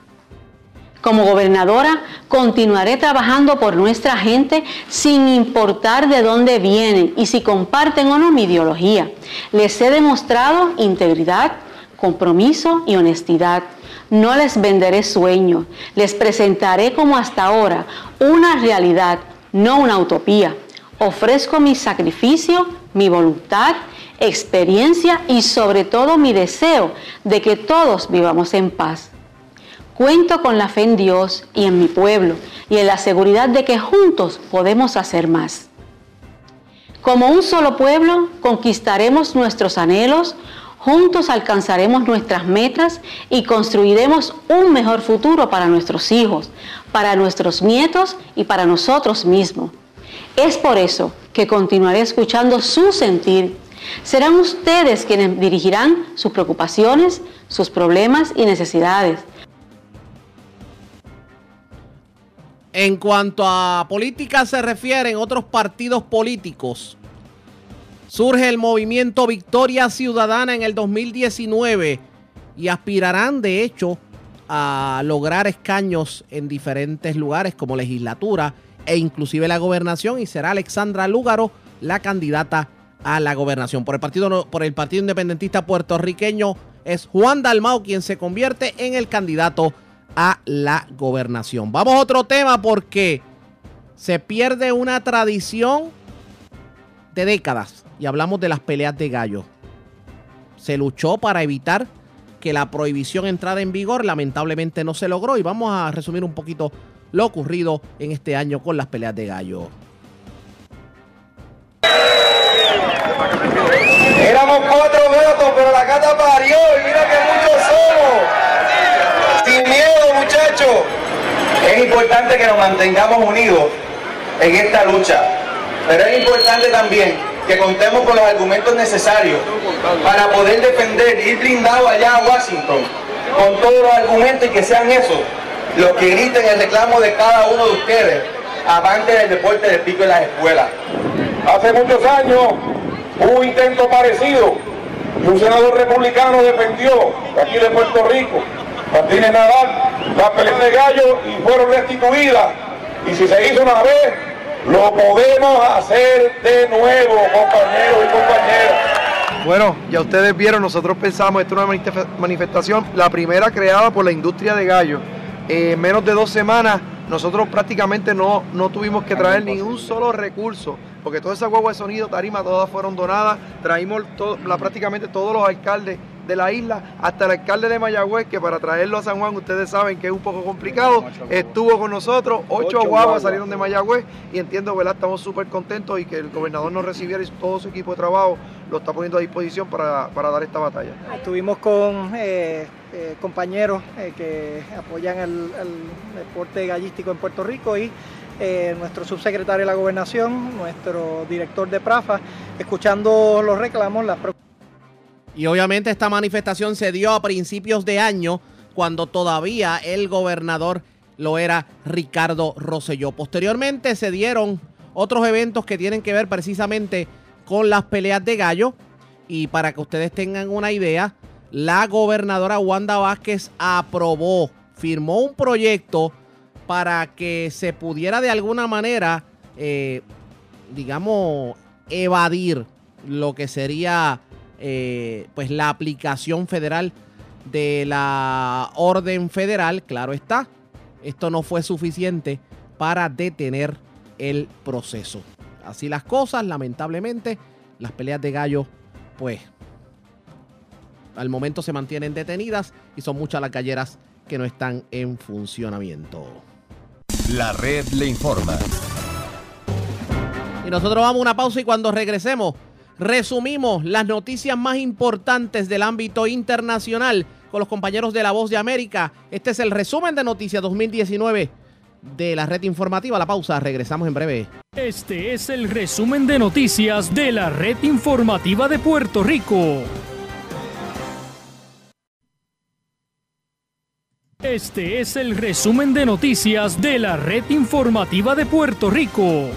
Como gobernadora, continuaré trabajando por nuestra gente sin importar de dónde vienen y si comparten o no mi ideología. Les he demostrado integridad, compromiso y honestidad. No les venderé sueños, les presentaré como hasta ahora una realidad, no una utopía. Ofrezco mi sacrificio, mi voluntad, experiencia y sobre todo mi deseo de que todos vivamos en paz. Cuento con la fe en Dios y en mi pueblo y en la seguridad de que juntos podemos hacer más. Como un solo pueblo conquistaremos nuestros anhelos, juntos alcanzaremos nuestras metas y construiremos un mejor futuro para nuestros hijos, para nuestros nietos y para nosotros mismos. Es por eso que continuaré escuchando su sentir. Serán ustedes quienes dirigirán sus preocupaciones, sus problemas y necesidades En cuanto a política se refiere, en otros partidos políticos, surge el movimiento Victoria Ciudadana en el 2019 y aspirarán de hecho a lograr escaños en diferentes lugares como legislatura e inclusive la gobernación y será Alexandra Lúgaro la candidata a la gobernación. Por el partido, por el partido independentista puertorriqueño es Juan Dalmao quien se convierte en el candidato a la gobernación. Vamos a otro tema porque se pierde una tradición de décadas y hablamos de las peleas de gallo. Se luchó para evitar que la prohibición entrara en vigor, lamentablemente no se logró y vamos a resumir un poquito lo ocurrido en este año con las peleas de gallo. Éramos cuatro gatos, pero la gata parió y mira que muchos somos. Miedo, muchachos. Es importante que nos mantengamos unidos en esta lucha. Pero es importante también que contemos con los argumentos necesarios para poder defender, ir blindado allá a Washington con todos los argumentos y que sean esos los que griten el reclamo de cada uno de ustedes, avante del deporte del pico en las escuelas. Hace muchos años hubo un intento parecido y un senador republicano defendió aquí de Puerto Rico Martínez Nadal, las peleas de gallo y fueron restituidas. Y si se hizo una vez, lo podemos hacer de nuevo, compañeros y compañeras. Bueno, ya ustedes vieron, nosotros pensamos, esto es una manifestación, la primera creada por la industria de gallo. En menos de dos semanas, nosotros prácticamente no, no tuvimos que traer ni un solo recurso, porque toda esa guagua de sonido, tarima, todas fueron donadas. Traímos la, prácticamente todos los alcaldes de la isla, hasta el alcalde de Mayagüez, que para traerlo a San Juan ustedes saben que es un poco complicado, estuvo con nosotros, ocho, guaguas salieron de Mayagüez y entiendo, ¿verdad? Estamos súper contentos y que el gobernador nos recibiera y todo su equipo de trabajo lo está poniendo a disposición para, dar esta batalla. Estuvimos con eh, eh, compañeros eh, que apoyan el, deporte gallístico en Puerto Rico y nuestro subsecretario de la Gobernación, nuestro director de PRAFA, escuchando los reclamos, las preocupaciones y obviamente esta manifestación se dio a principios de año, cuando todavía el gobernador lo era Ricardo Rosselló. Posteriormente se dieron otros eventos que tienen que ver precisamente con las peleas de gallo. Y para que ustedes tengan una idea, la gobernadora Wanda Vázquez aprobó, firmó un proyecto para que se pudiera de alguna manera, eh, digamos, evadir lo que sería eh, pues la aplicación federal de la orden federal, claro está, esto no fue suficiente para detener el proceso. Así las cosas, lamentablemente, las peleas de gallo, pues, al momento se mantienen detenidas y son muchas las galleras que no están en funcionamiento. La red le informa. Y nosotros vamos a una pausa y cuando regresemos resumimos las noticias más importantes del ámbito internacional con los compañeros de La Voz de América. Este es el resumen de Noticias 2019 de la red informativa. La pausa, regresamos en breve. Este es el resumen de noticias de la red informativa de Puerto Rico. Este es el resumen de noticias de la red informativa de Puerto Rico.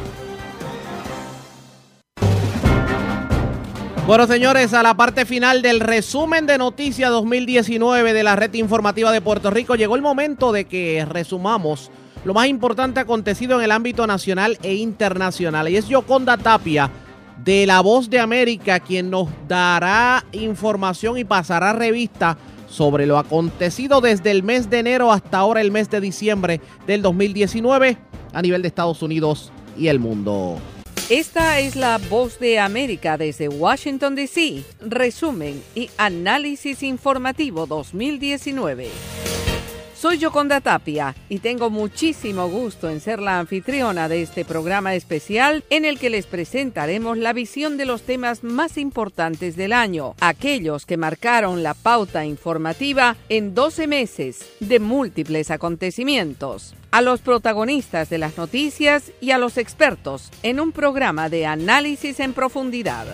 Bueno, señores, a la parte final del resumen de noticias 2019 de la red informativa de Puerto Rico, llegó el momento de que resumamos lo más importante acontecido en el ámbito nacional e internacional. Y es Yoconda Tapia, de La Voz de América, quien nos dará información y pasará revista sobre lo acontecido desde el mes de enero hasta ahora el mes de diciembre del 2019 a nivel de Estados Unidos y el mundo. Esta es la voz de América desde Washington, D.C. Resumen y análisis informativo 2019. Soy Yoconda Tapia y tengo muchísimo gusto en ser la anfitriona de este programa especial en el que les presentaremos la visión de los temas más importantes del año, aquellos que marcaron la pauta informativa en 12 meses de múltiples acontecimientos a los protagonistas de las noticias y a los expertos en un programa de análisis en profundidad.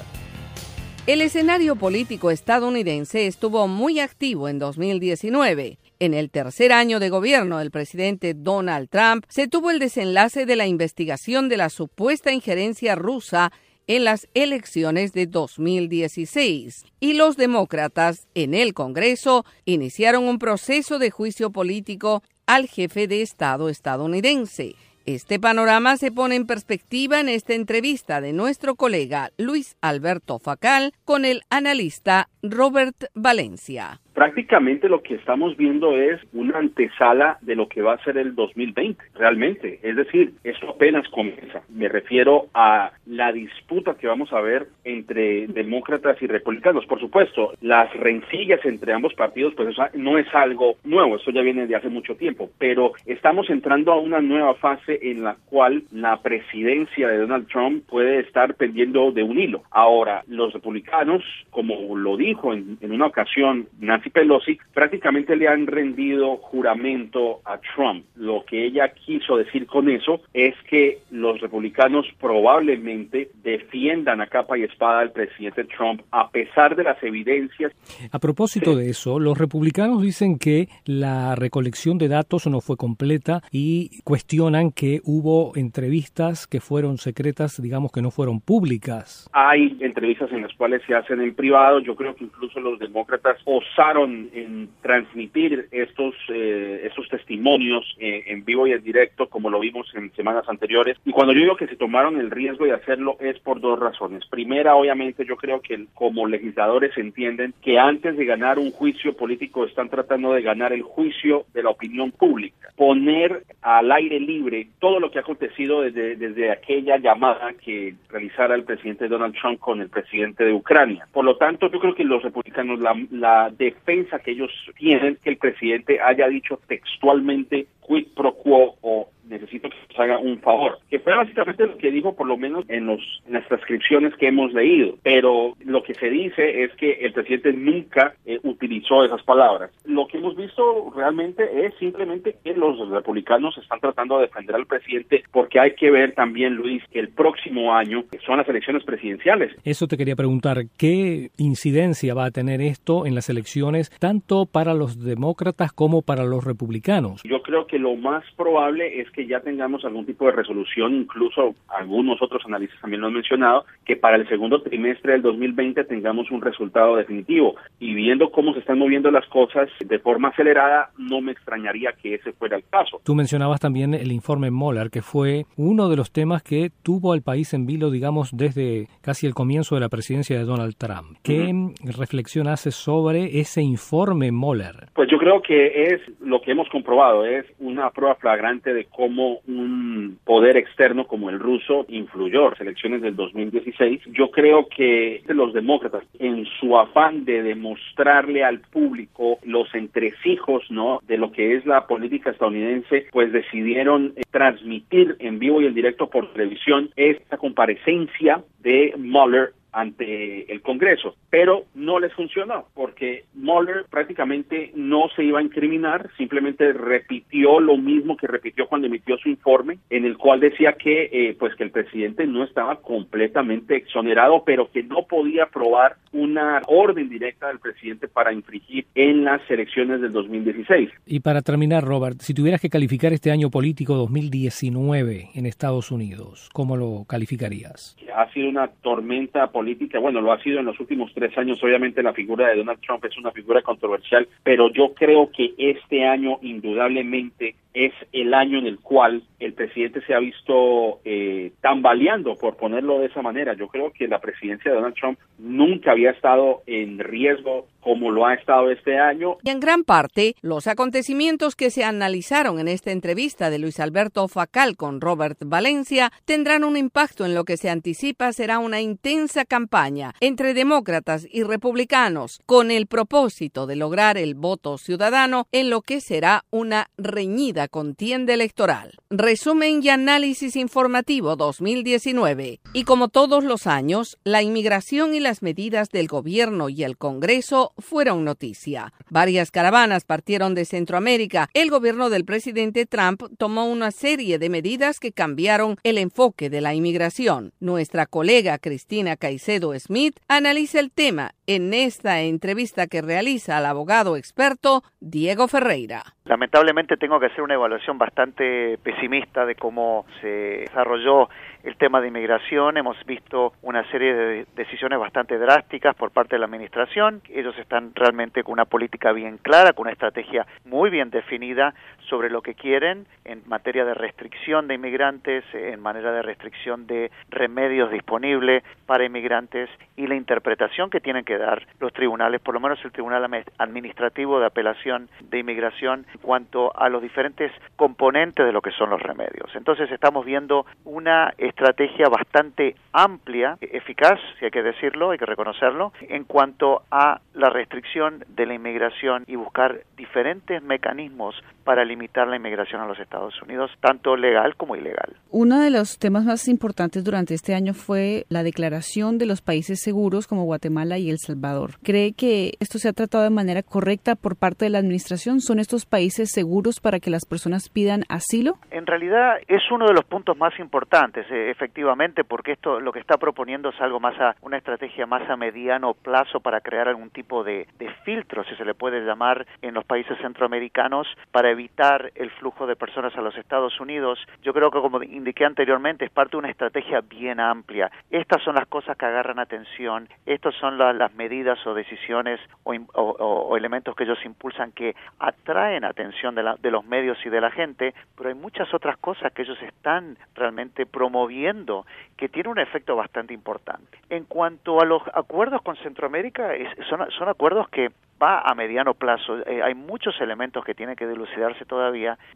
El escenario político estadounidense estuvo muy activo en 2019 en el tercer año de gobierno del presidente Donald Trump se tuvo el desenlace de la investigación de la supuesta injerencia rusa en las elecciones de 2016 y los demócratas en el Congreso iniciaron un proceso de juicio político al jefe de Estado estadounidense. Este panorama se pone en perspectiva en esta entrevista de nuestro colega Luis Alberto Facal con el analista Robert Valencia prácticamente lo que estamos viendo es una antesala de lo que va a ser el 2020, realmente. Es decir, esto apenas comienza. Me refiero a la disputa que vamos a ver entre demócratas y republicanos. Por supuesto, las rencillas entre ambos partidos, pues eso no es algo nuevo, eso ya viene de hace mucho tiempo, pero estamos entrando a una nueva fase en la cual la presidencia de Donald Trump puede estar pendiendo de un hilo. Ahora, los republicanos, como lo dijo en, en una ocasión Nancy Pelosi prácticamente le han rendido juramento a Trump. Lo que ella quiso decir con eso es que los republicanos probablemente defiendan a capa y espada al presidente Trump a pesar de las evidencias. A propósito de eso, los republicanos dicen que la recolección de datos no fue completa y cuestionan que hubo entrevistas que fueron secretas, digamos que no fueron públicas. Hay entrevistas en las cuales se hacen en privado. Yo creo que incluso los demócratas osaron en transmitir estos, eh, estos testimonios eh, en vivo y en directo, como lo vimos en semanas anteriores. Y cuando yo digo que se tomaron el riesgo de hacerlo es por dos razones. Primera, obviamente, yo creo que como legisladores entienden que antes de ganar un juicio político están tratando de ganar el juicio de la opinión pública. Poner al aire libre todo lo que ha acontecido desde, desde aquella llamada que realizara el presidente Donald Trump con el presidente de Ucrania. Por lo tanto, yo creo que los republicanos, la, la defensa que ellos tienen, que el presidente haya dicho textualmente quid pro quo o necesito que nos haga un favor, que fue básicamente lo que dijo por lo menos en, los, en las transcripciones que hemos leído, pero lo que se dice es que el presidente nunca eh, utilizó esas palabras. Lo que hemos visto realmente es simplemente que los republicanos están tratando de defender al presidente porque hay que ver también, Luis, que el próximo año son las elecciones presidenciales. Eso te quería preguntar, ¿qué incidencia va a tener esto en las elecciones tanto para los demócratas como para los republicanos? Yo creo que lo más probable es que ya tengamos algún tipo de resolución, incluso algunos otros analistas también lo han mencionado, que para el segundo trimestre del 2020 tengamos un resultado definitivo. Y viendo cómo se están moviendo las cosas de forma acelerada, no me extrañaría que ese fuera el caso. Tú mencionabas también el informe Moller, que fue uno de los temas que tuvo al país en vilo, digamos, desde casi el comienzo de la presidencia de Donald Trump. ¿Qué reflexión haces sobre ese informe Moller? Pues yo creo que es lo que hemos comprobado, es una prueba flagrante de cómo un poder externo como el ruso influyó en las elecciones del 2016. Yo creo que los demócratas, en su afán de demostrarle al público los entresijos, ¿no? De lo que es la política estadounidense, pues decidieron eh, transmitir en vivo y en directo por televisión esta comparecencia de Mueller ante el Congreso, pero no les funcionó porque Mueller prácticamente no se iba a incriminar, simplemente repitió lo mismo que repitió cuando emitió su informe, en el cual decía que eh, pues que el presidente no estaba completamente exonerado, pero que no podía probar una orden directa del presidente para infringir en las elecciones del 2016. Y para terminar, Robert, si tuvieras que calificar este año político 2019 en Estados Unidos, ¿cómo lo calificarías? Ha sido una tormenta política, bueno, lo ha sido en los últimos tres años, obviamente la figura de Donald Trump es una figura controversial, pero yo creo que este año indudablemente es el año en el cual el presidente se ha visto eh, tambaleando, por ponerlo de esa manera. Yo creo que la presidencia de Donald Trump nunca había estado en riesgo como lo ha estado este año. Y en gran parte, los acontecimientos que se analizaron en esta entrevista de Luis Alberto Facal con Robert Valencia tendrán un impacto en lo que se anticipa será una intensa campaña entre demócratas y republicanos con el propósito de lograr el voto ciudadano en lo que será una reñida contienda electoral. Resumen y análisis informativo 2019. Y como todos los años, la inmigración y las medidas del gobierno y el Congreso fueron noticia. Varias caravanas partieron de Centroamérica. El gobierno del presidente Trump tomó una serie de medidas que cambiaron el enfoque de la inmigración. Nuestra colega Cristina Caicedo Smith analiza el tema en esta entrevista que realiza al abogado experto Diego Ferreira. Lamentablemente tengo que hacer una evaluación bastante pesimista de cómo se desarrolló el tema de inmigración. Hemos visto una serie de decisiones bastante drásticas por parte de la administración. Ellos están realmente con una política bien clara, con una estrategia muy bien definida sobre lo que quieren en materia de restricción de inmigrantes, en manera de restricción de remedios disponibles para inmigrantes y la interpretación que tienen que dar los tribunales, por lo menos el Tribunal Administrativo de Apelación de Inmigración, en cuanto a los diferentes componentes de lo que son los remedios. Entonces estamos viendo una estrategia bastante amplia, eficaz, si hay que decirlo, hay que reconocerlo, en cuanto a la restricción de la inmigración y buscar diferentes mecanismos para limitar la inmigración a los Estados Unidos, tanto legal como ilegal. Uno de los temas más importantes durante este año fue la declaración de los países seguros como Guatemala y El Salvador. ¿Cree que esto se ha tratado de manera correcta por parte de la administración? ¿Son estos países seguros para que las personas pidan asilo? En realidad es uno de los puntos más importantes, eh, efectivamente, porque esto lo que está proponiendo es algo más a una estrategia más a mediano plazo para crear algún tipo de, de filtro, si se le puede llamar, en los países centroamericanos para evitar el flujo de personas a los Estados Unidos, yo creo que como indiqué anteriormente, es parte de una estrategia bien amplia. Estas son las cosas que agarran atención, estas son las medidas o decisiones o, elementos que ellos impulsan que atraen atención de, los medios y de la gente, pero hay muchas otras cosas que ellos están realmente promoviendo que tienen un efecto bastante importante. En cuanto a los acuerdos con Centroamérica, son, son acuerdos que va a mediano plazo. Eh, hay muchos elementos que tienen que dilucidarse todavía,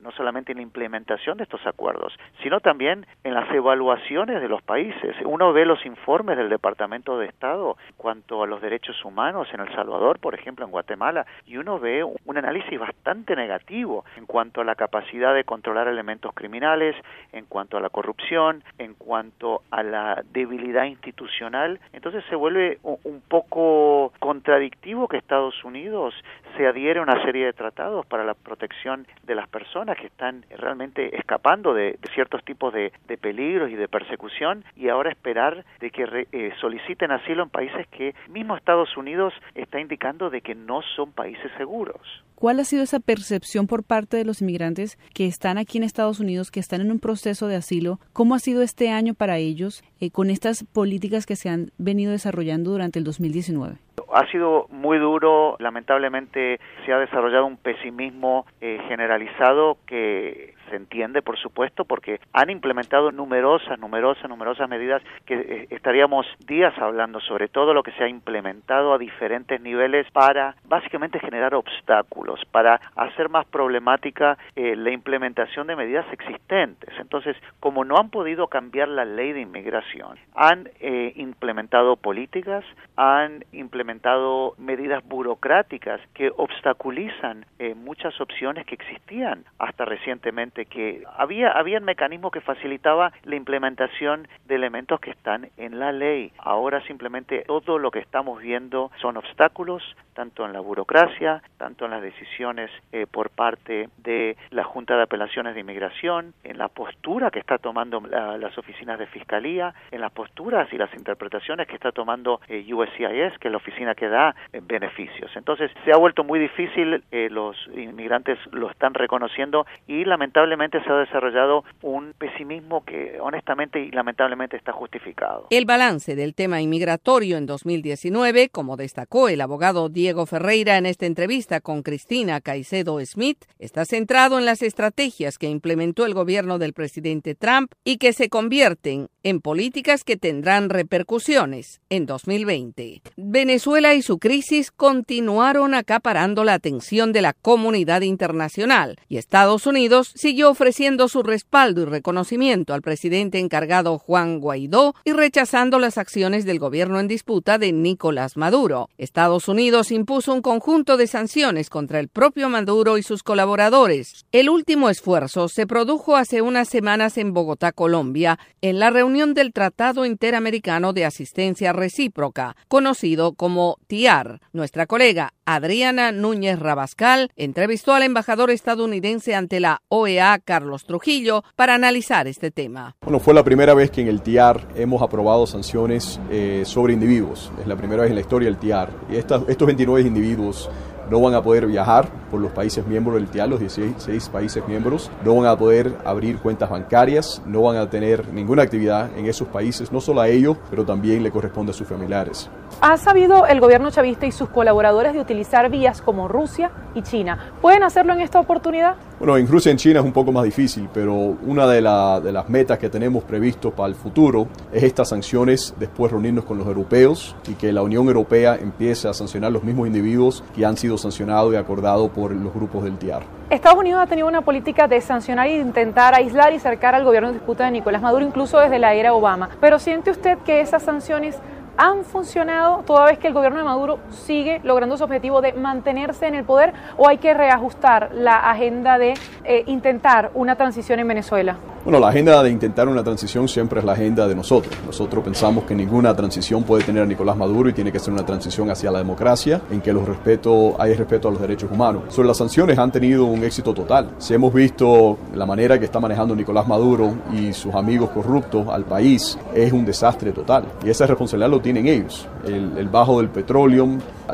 no solamente en la implementación de estos acuerdos, sino también en las evaluaciones de los países. Uno ve los informes del Departamento de Estado en cuanto a los derechos humanos en El Salvador, por ejemplo, en Guatemala, y uno ve un análisis bastante negativo en cuanto a la capacidad de controlar elementos criminales, en cuanto a la corrupción, en cuanto a la debilidad institucional. Entonces se vuelve un poco contradictivo que Estados Unidos se adhiere a una serie de tratados para la protección de las personas que están realmente escapando de, ciertos tipos de, peligros y de persecución y ahora esperar de que eh, soliciten asilo en países que mismo Estados Unidos está indicando de que no son países seguros. ¿Cuál ha sido esa percepción por parte de los inmigrantes que están aquí en Estados Unidos, que están en un proceso de asilo? ¿Cómo ha sido este año para ellos eh, con estas políticas que se han venido desarrollando durante el 2019? Ha sido muy duro, lamentablemente se ha desarrollado un pesimismo eh, generalizado que se entiende, por supuesto, porque han implementado numerosas, numerosas, numerosas medidas que eh, estaríamos días hablando sobre todo lo que se ha implementado a diferentes niveles para básicamente generar obstáculos, para hacer más problemática eh, la implementación de medidas existentes. Entonces, como no han podido cambiar la ley de inmigración, han eh, implementado políticas, han implementado medidas burocráticas que obstaculizan muchas opciones que existían hasta recientemente que había había un mecanismo que facilitaba la implementación de elementos que están en la ley. Ahora simplemente todo lo que estamos viendo son obstáculos, tanto en la burocracia, tanto en las decisiones eh, por parte de la Junta de Apelaciones de Inmigración, en la postura que está tomando las oficinas de fiscalía, en las posturas y las interpretaciones que está tomando eh, USCIS, que es la oficina que da eh, beneficios. Entonces se ha vuelto muy difícil, los inmigrantes lo están reconociendo y lamentablemente lamentablemente se ha desarrollado un pesimismo que honestamente y lamentablemente está justificado. El balance del tema inmigratorio en 2019, como destacó el abogado Diego Ferreira en esta entrevista con Cristina Caicedo Smith, está centrado en las estrategias que implementó el gobierno del presidente Trump y que se convierten en políticas que tendrán repercusiones en 2020. Venezuela y su crisis continuaron acaparando la atención de la comunidad internacional y Estados Unidos siguió ofreciendo su respaldo y reconocimiento al presidente encargado Juan Guaidó y rechazando las acciones del gobierno en disputa de Nicolás Maduro. Estados Unidos impuso un conjunto de sanciones contra el propio Maduro y sus colaboradores. El último esfuerzo se produjo hace unas semanas en Bogotá, Colombia, en la reunión del Tratado Interamericano de Asistencia Recíproca, conocido como TIAR. Nuestra colega Adriana Núñez Rabascal entrevistó al embajador estadounidense ante la OEA, Carlos Trujillo, para analizar este tema. Bueno, fue la primera vez que en el TIAR hemos aprobado sanciones eh, sobre individuos. Es la primera vez en la historia del TIAR. Y estos 29 individuos no van a poder viajar por los países miembros del TIAL, los 16 países miembros, no van a poder abrir cuentas bancarias, no van a tener ninguna actividad en esos países, no solo a ellos, pero también le corresponde a sus familiares. ¿Ha sabido el gobierno chavista y sus colaboradores de utilizar vías como Rusia y China? ¿Pueden hacerlo en esta oportunidad? Bueno, en Rusia y en China es un poco más difícil, pero una de, de las metas que tenemos previsto para el futuro es estas sanciones, después reunirnos con los europeos y que la Unión Europea empiece a sancionar los mismos individuos que han sido sancionados y acordados por los grupos del TIAR. Estados Unidos ha tenido una política de sancionar de intentar aislar y cercar al gobierno de disputa de Nicolás Maduro, incluso desde la era Obama. Pero ¿siente usted que esas sanciones han funcionado toda vez que el gobierno de Maduro sigue logrando su objetivo de mantenerse en el poder o hay que reajustar la agenda de eh, intentar una transición en Venezuela? Bueno, la agenda de intentar una transición siempre es la agenda de nosotros. Nosotros pensamos que ninguna transición puede tener a Nicolás Maduro y tiene que ser una transición hacia la democracia, en que los respeto, hay respeto a los derechos humanos. Sobre las sanciones han tenido un éxito total. Si hemos visto la manera que está manejando Nicolás Maduro y sus amigos corruptos al país, es un desastre total. Y esa responsabilidad lo tienen ellos. El, bajo del petróleo,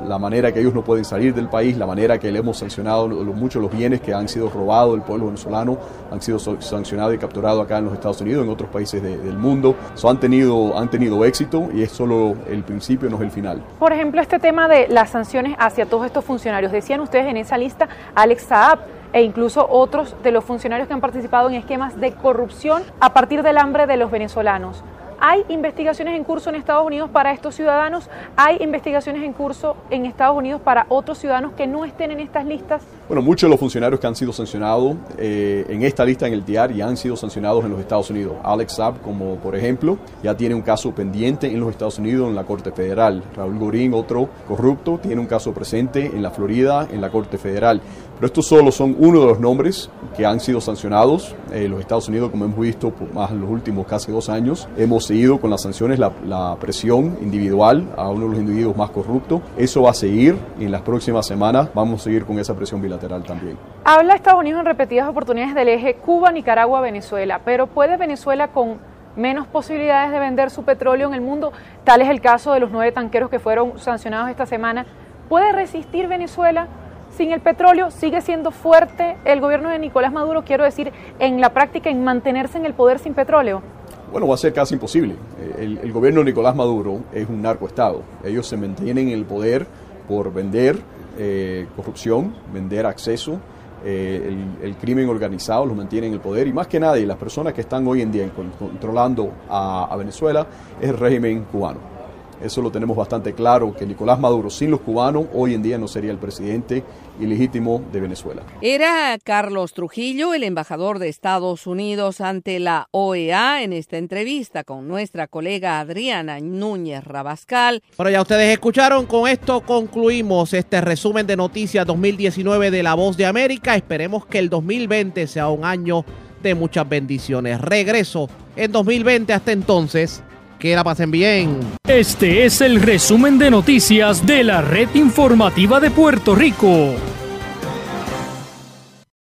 la manera que ellos no pueden salir del país, la manera que le hemos sancionado muchos los bienes que han sido robados del pueblo venezolano, han sido sancionados y capturados acá en los Estados Unidos, en otros países del mundo. So, han, tenido, han tenido éxito y es solo el principio, no es el final. Por ejemplo, este tema de las sanciones hacia todos estos funcionarios. Decían ustedes en esa lista Alex Saab e incluso otros de los funcionarios que han participado en esquemas de corrupción a partir del hambre de los venezolanos. ¿Hay investigaciones en curso en Estados Unidos para estos ciudadanos? ¿Hay investigaciones en curso en Estados Unidos para otros ciudadanos que no estén en estas listas? Bueno, muchos de los funcionarios que han sido sancionados eh, en esta lista en el TIAR ya han sido sancionados en los Estados Unidos. Alex Saab, como por ejemplo, ya tiene un caso pendiente en los Estados Unidos en la Corte Federal. Raúl Gorín, otro corrupto, tiene un caso presente en la Florida en la Corte Federal. Pero estos solo son uno de los nombres que han sido sancionados en los Estados Unidos, como hemos visto por más los últimos casi dos años. Hemos seguido con las sanciones la, la, presión individual a uno de los individuos más corruptos. Eso va a seguir y en las próximas semanas vamos a seguir con esa presión bilateral también. Habla Estados Unidos en repetidas oportunidades del eje Cuba, Nicaragua, Venezuela, pero ¿puede Venezuela con menos posibilidades de vender su petróleo en el mundo? Tal es el caso de los nueve tanqueros que fueron sancionados esta semana. ¿Puede resistir Venezuela? Sin el petróleo sigue siendo fuerte el gobierno de Nicolás Maduro, quiero decir, en la práctica, en mantenerse en el poder sin petróleo? Bueno, va a ser casi imposible. El, gobierno de Nicolás Maduro es un narcoestado. Ellos se mantienen en el poder por vender eh, corrupción, vender acceso. Eh, el, crimen organizado los mantiene en el poder y más que nadie las personas que están hoy en día controlando a Venezuela es el régimen cubano. Eso lo tenemos bastante claro, que Nicolás Maduro sin los cubanos hoy en día no sería el presidente ilegítimo de Venezuela. Era Carlos Trujillo, el embajador de Estados Unidos ante la OEA, en esta entrevista con nuestra colega Adriana Núñez Rabascal. Bueno, ya ustedes escucharon, con esto concluimos este resumen de noticias 2019 de La Voz de América. Esperemos que el 2020 sea un año de muchas bendiciones. Regreso en 2020 hasta entonces. Que la pasen bien. Este es el resumen de noticias de la red informativa de Puerto Rico.